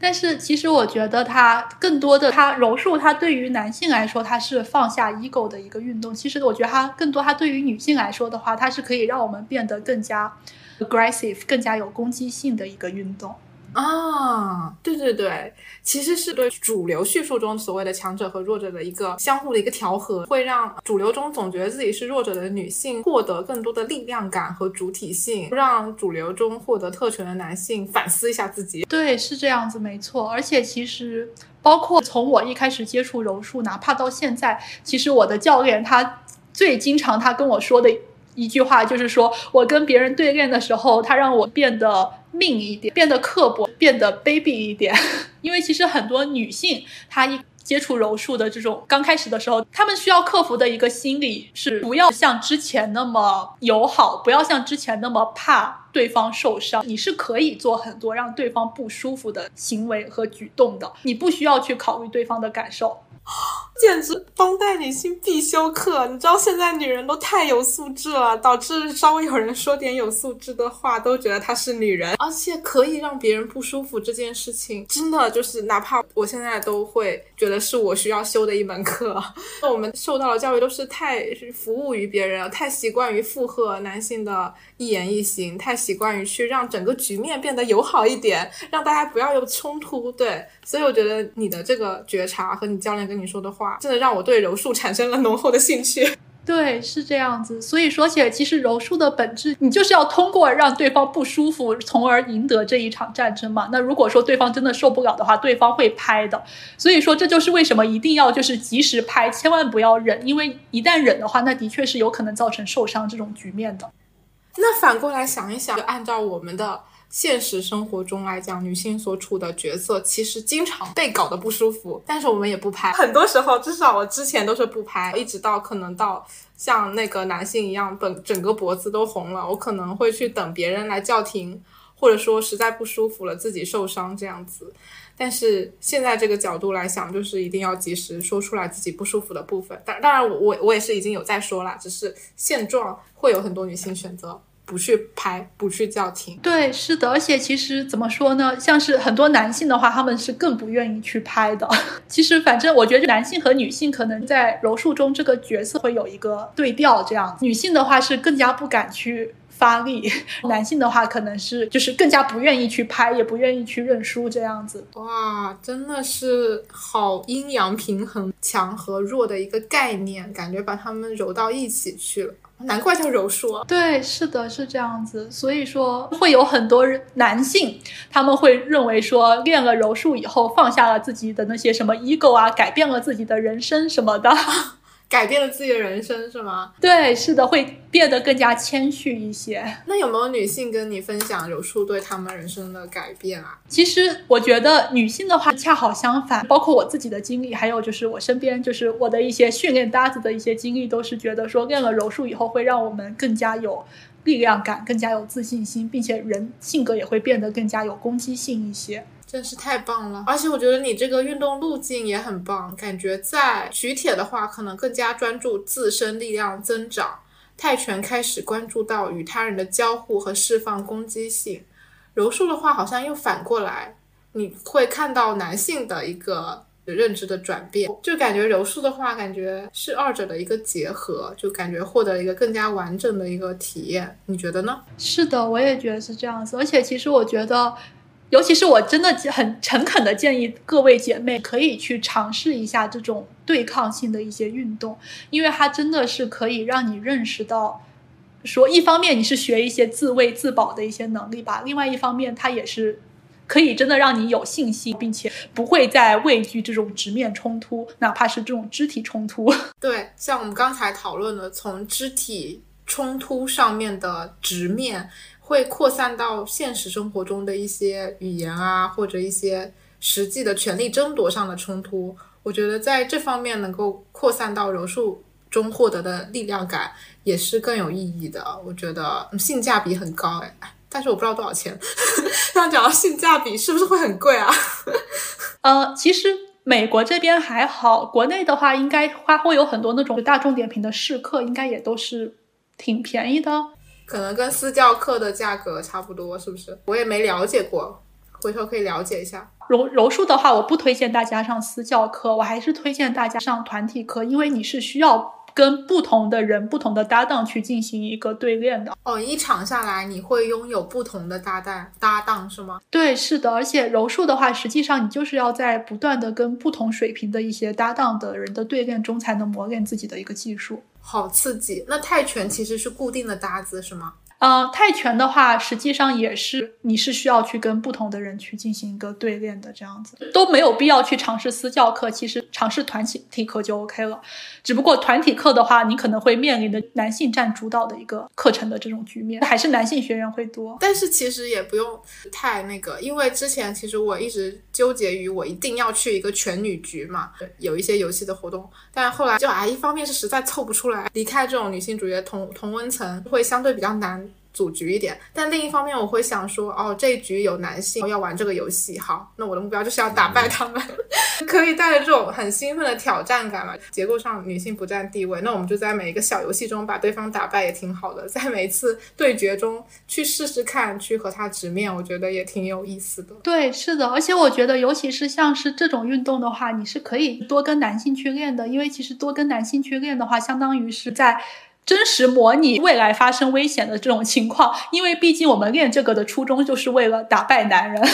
但是其实我觉得它更多的，它柔术它对于男性来说，它是放下 ego 的一个运动。其实我觉得它更多，它对于女性来说的话，它是可以让我们变得更加 aggressive，更加有攻击性的一个运动。啊，对对对，其实是对主流叙述中所谓的强者和弱者的一个相互的一个调和，会让主流中总觉得自己是弱者的女性获得更多的力量感和主体性，让主流中获得特权的男性反思一下自己。对，是这样子，没错。而且其实包括从我一开始接触柔术，哪怕到现在，其实我的教练他最经常他跟我说的一句话就是说，我跟别人对练的时候，他让我变得。命一点，变得刻薄，变得卑鄙一点。因为其实很多女性，她一接触柔术的这种刚开始的时候，她们需要克服的一个心理是不要像之前那么友好，不要像之前那么怕对方受伤。你是可以做很多让对方不舒服的行为和举动的，你不需要去考虑对方的感受。简直当代女性必修课！你知道现在女人都太有素质了，导致稍微有人说点有素质的话，都觉得她是女人，而且可以让别人不舒服这件事情，真的就是哪怕我现在都会觉得是我需要修的一门课。我们受到的教育都是太服务于别人，太习惯于附和男性的一言一行，太习惯于去让整个局面变得友好一点，让大家不要有冲突。对，所以我觉得你的这个觉察和你教练跟你说的话。真的让我对柔术产生了浓厚的兴趣。对，是这样子。所以说起来，其实柔术的本质，你就是要通过让对方不舒服，从而赢得这一场战争嘛。那如果说对方真的受不了的话，对方会拍的。所以说，这就是为什么一定要就是及时拍，千万不要忍，因为一旦忍的话，那的确是有可能造成受伤这种局面的。那反过来想一想，按照我们的。现实生活中来讲，女性所处的角色其实经常被搞得不舒服，但是我们也不拍。很多时候，至少我之前都是不拍，一直到可能到像那个男性一样，本整个脖子都红了，我可能会去等别人来叫停，或者说实在不舒服了，自己受伤这样子。但是现在这个角度来想，就是一定要及时说出来自己不舒服的部分。当当然，我我也是已经有在说了，只是现状会有很多女性选择。不去拍，不去叫停。对，是的，而且其实怎么说呢？像是很多男性的话，他们是更不愿意去拍的。其实，反正我觉得男性和女性可能在柔术中这个角色会有一个对调，这样。女性的话是更加不敢去发力，男性的话可能是就是更加不愿意去拍，也不愿意去认输这样子。哇，真的是好阴阳平衡、强和弱的一个概念，感觉把他们揉到一起去了。难怪叫柔术。对，是的，是这样子。所以说，会有很多男性，他们会认为说，练了柔术以后，放下了自己的那些什么 ego 啊，改变了自己的人生什么的。改变了自己的人生是吗？对，是的，会变得更加谦虚一些。那有没有女性跟你分享柔术对她们人生的改变啊？其实我觉得女性的话恰好相反，包括我自己的经历，还有就是我身边就是我的一些训练搭子的一些经历，都是觉得说练了柔术以后会让我们更加有力量感，更加有自信心，并且人性格也会变得更加有攻击性一些。真是太棒了，而且我觉得你这个运动路径也很棒，感觉在举铁的话，可能更加专注自身力量增长；泰拳开始关注到与他人的交互和释放攻击性；柔术的话，好像又反过来，你会看到男性的一个认知的转变，就感觉柔术的话，感觉是二者的一个结合，就感觉获得一个更加完整的一个体验。你觉得呢？是的，我也觉得是这样子，而且其实我觉得。尤其是我真的很诚恳的建议各位姐妹可以去尝试一下这种对抗性的一些运动，因为它真的是可以让你认识到，说一方面你是学一些自卫自保的一些能力吧，另外一方面它也是可以真的让你有信心，并且不会再畏惧这种直面冲突，哪怕是这种肢体冲突。对，像我们刚才讨论的，从肢体冲突上面的直面。会扩散到现实生活中的一些语言啊，或者一些实际的权力争夺上的冲突。我觉得在这方面能够扩散到柔术中获得的力量感也是更有意义的。我觉得性价比很高哎，但是我不知道多少钱。那讲到性价比，是不是会很贵啊？呃，其实美国这边还好，国内的话应该花会有很多那种大众点评的试课，应该也都是挺便宜的。可能跟私教课的价格差不多，是不是？我也没了解过，回头可以了解一下。柔柔术的话，我不推荐大家上私教课，我还是推荐大家上团体课，因为你是需要跟不同的人、不同的搭档去进行一个对练的。哦，一场下来你会拥有不同的搭档搭档是吗？对，是的。而且柔术的话，实际上你就是要在不断的跟不同水平的一些搭档的人的对练中，才能磨练自己的一个技术。好刺激！那泰拳其实是固定的搭子是吗？呃，泰拳的话，实际上也是你是需要去跟不同的人去进行一个对练的，这样子都没有必要去尝试私教课，其实尝试团体体课就 OK 了。只不过团体课的话，你可能会面临的男性占主导的一个课程的这种局面，还是男性学员会多。但是其实也不用太那个，因为之前其实我一直纠结于我一定要去一个全女局嘛，有一些游戏的活动，但后来就啊，一方面是实在凑不出来，离开这种女性主义的同同温层会相对比较难。组局一点，但另一方面我会想说，哦，这一局有男性要玩这个游戏，好，那我的目标就是要打败他们，可以带着这种很兴奋的挑战感嘛。结构上女性不占地位，那我们就在每一个小游戏中把对方打败也挺好的，在每一次对决中去试试看，去和他直面，我觉得也挺有意思的。对，是的，而且我觉得，尤其是像是这种运动的话，你是可以多跟男性去练的，因为其实多跟男性去练的话，相当于是在。真实模拟未来发生危险的这种情况，因为毕竟我们练这个的初衷就是为了打败男人。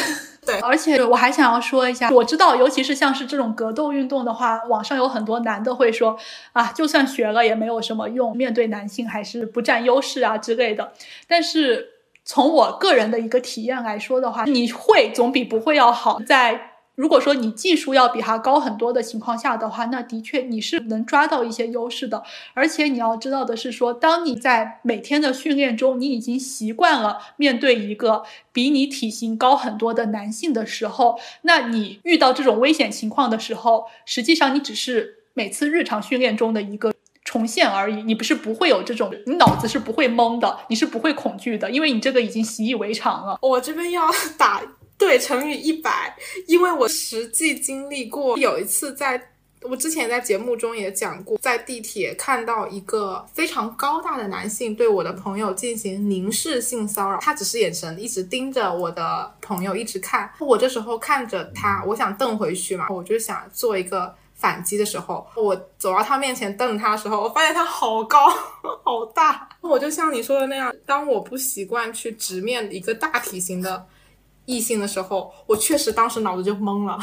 对，而且我还想要说一下，我知道，尤其是像是这种格斗运动的话，网上有很多男的会说啊，就算学了也没有什么用，面对男性还是不占优势啊之类的。但是从我个人的一个体验来说的话，你会总比不会要好。在如果说你技术要比他高很多的情况下的话，那的确你是能抓到一些优势的。而且你要知道的是，说当你在每天的训练中，你已经习惯了面对一个比你体型高很多的男性的时候，那你遇到这种危险情况的时候，实际上你只是每次日常训练中的一个重现而已。你不是不会有这种，你脑子是不会懵的，你是不会恐惧的，因为你这个已经习以为常了。我这边要打。对，乘以一百，因为我实际经历过，有一次在我之前在节目中也讲过，在地铁看到一个非常高大的男性对我的朋友进行凝视性骚扰，他只是眼神一直盯着我的朋友一直看，我这时候看着他，我想瞪回去嘛，我就想做一个反击的时候，我走到他面前瞪他的时候，我发现他好高 好大，我就像你说的那样，当我不习惯去直面一个大体型的。异性的时候，我确实当时脑子就懵了。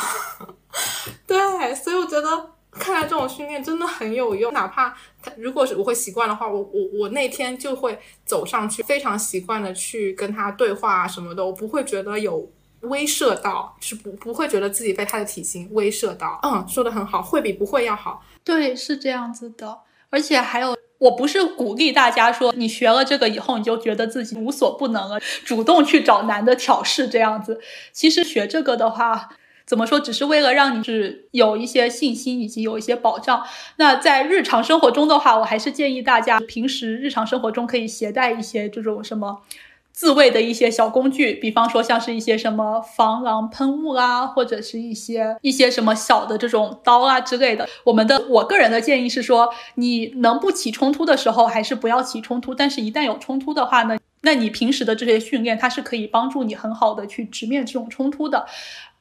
对，所以我觉得看来这种训练真的很有用。哪怕他如果是我会习惯的话，我我我那天就会走上去，非常习惯的去跟他对话啊什么的，我不会觉得有威慑到，是不不会觉得自己被他的体型威慑到。嗯，说的很好，会比不会要好。对，是这样子的，而且还有。我不是鼓励大家说你学了这个以后你就觉得自己无所不能了，主动去找男的挑事这样子。其实学这个的话，怎么说，只是为了让你是有一些信心以及有一些保障。那在日常生活中的话，我还是建议大家平时日常生活中可以携带一些这种什么。自卫的一些小工具，比方说像是一些什么防狼喷雾啊，或者是一些一些什么小的这种刀啊之类的。我们的我个人的建议是说，你能不起冲突的时候，还是不要起冲突。但是，一旦有冲突的话呢，那你平时的这些训练，它是可以帮助你很好的去直面这种冲突的。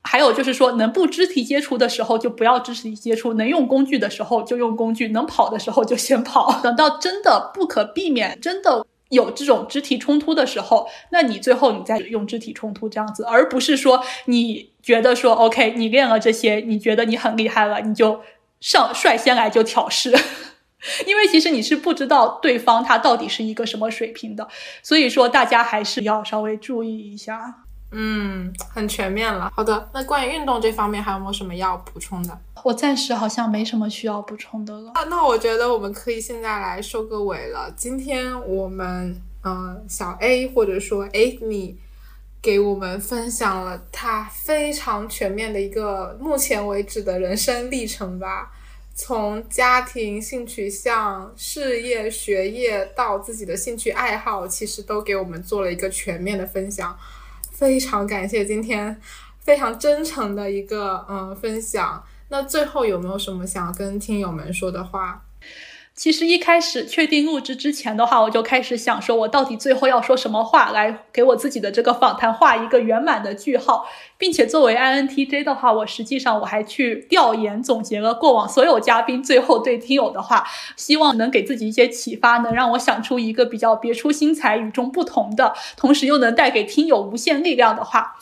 还有就是说，能不肢体接触的时候就不要肢体接触，能用工具的时候就用工具，能跑的时候就先跑。等到真的不可避免，真的。有这种肢体冲突的时候，那你最后你再用肢体冲突这样子，而不是说你觉得说 OK，你练了这些，你觉得你很厉害了，你就上率先来就挑事，因为其实你是不知道对方他到底是一个什么水平的，所以说大家还是要稍微注意一下。嗯，很全面了。好的，那关于运动这方面还有没有什么要补充的？我暂时好像没什么需要补充的了。啊，那我觉得我们可以现在来收个尾了。今天我们，嗯，小 A 或者说 Amy 给我们分享了他非常全面的一个目前为止的人生历程吧，从家庭、性取向、事业、学业到自己的兴趣爱好，其实都给我们做了一个全面的分享。非常感谢今天非常真诚的一个嗯分享。那最后有没有什么想要跟听友们说的话？其实一开始确定录制之前的话，我就开始想说，我到底最后要说什么话来给我自己的这个访谈画一个圆满的句号，并且作为 INTJ 的话，我实际上我还去调研总结了过往所有嘉宾最后对听友的话，希望能给自己一些启发，能让我想出一个比较别出心裁、与众不同的，同时又能带给听友无限力量的话。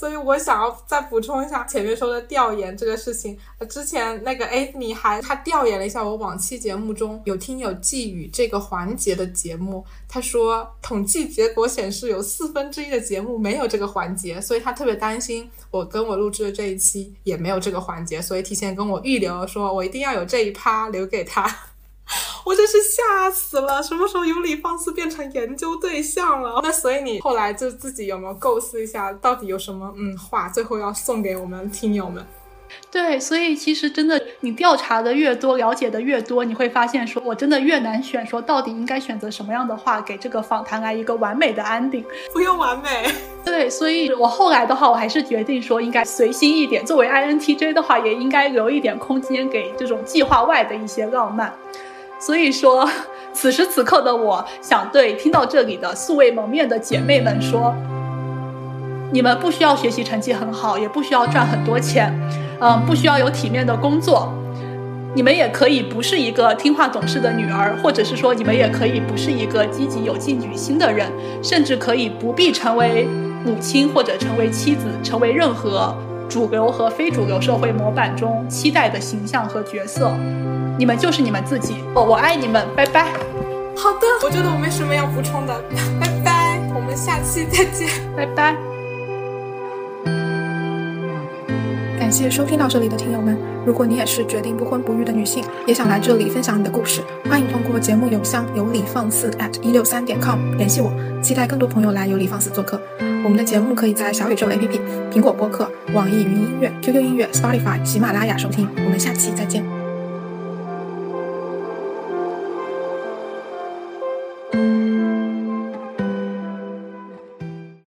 所以我想要再补充一下前面说的调研这个事情。之前那个 Amy 还他调研了一下我往期节目中有听友寄语这个环节的节目，他说统计结果显示有四分之一的节目没有这个环节，所以他特别担心我跟我录制的这一期也没有这个环节，所以提前跟我预留说我一定要有这一趴留给他。我真是吓死了！什么时候有理放肆变成研究对象了？那所以你后来就自己有没有构思一下，到底有什么嗯话，最后要送给我们听友们？对，所以其实真的，你调查的越多，了解的越多，你会发现，说我真的越难选，说到底应该选择什么样的话，给这个访谈来一个完美的 ending。不用完美。对，所以我后来的话，我还是决定说应该随心一点。作为 INTJ 的话，也应该留一点空间给这种计划外的一些浪漫。所以说，此时此刻的我想对听到这里的素未谋面的姐妹们说：你们不需要学习成绩很好，也不需要赚很多钱，嗯，不需要有体面的工作，你们也可以不是一个听话懂事的女儿，或者是说你们也可以不是一个积极有进取心的人，甚至可以不必成为母亲或者成为妻子，成为任何主流和非主流社会模板中期待的形象和角色。你们就是你们自己，我，我爱你们，拜拜。好的，我觉得我没什么要补充的，拜拜，我们下期再见，拜拜。感谢收听到这里的听友们，如果你也是决定不婚不育的女性，也想来这里分享你的故事，欢迎通过节目邮箱有理放肆 at 一六三点 com 联系我，期待更多朋友来有理放肆做客。我们的节目可以在小宇宙 APP、苹果播客、网易云音乐、QQ 音乐、Spotify、喜马拉雅收听。我们下期再见。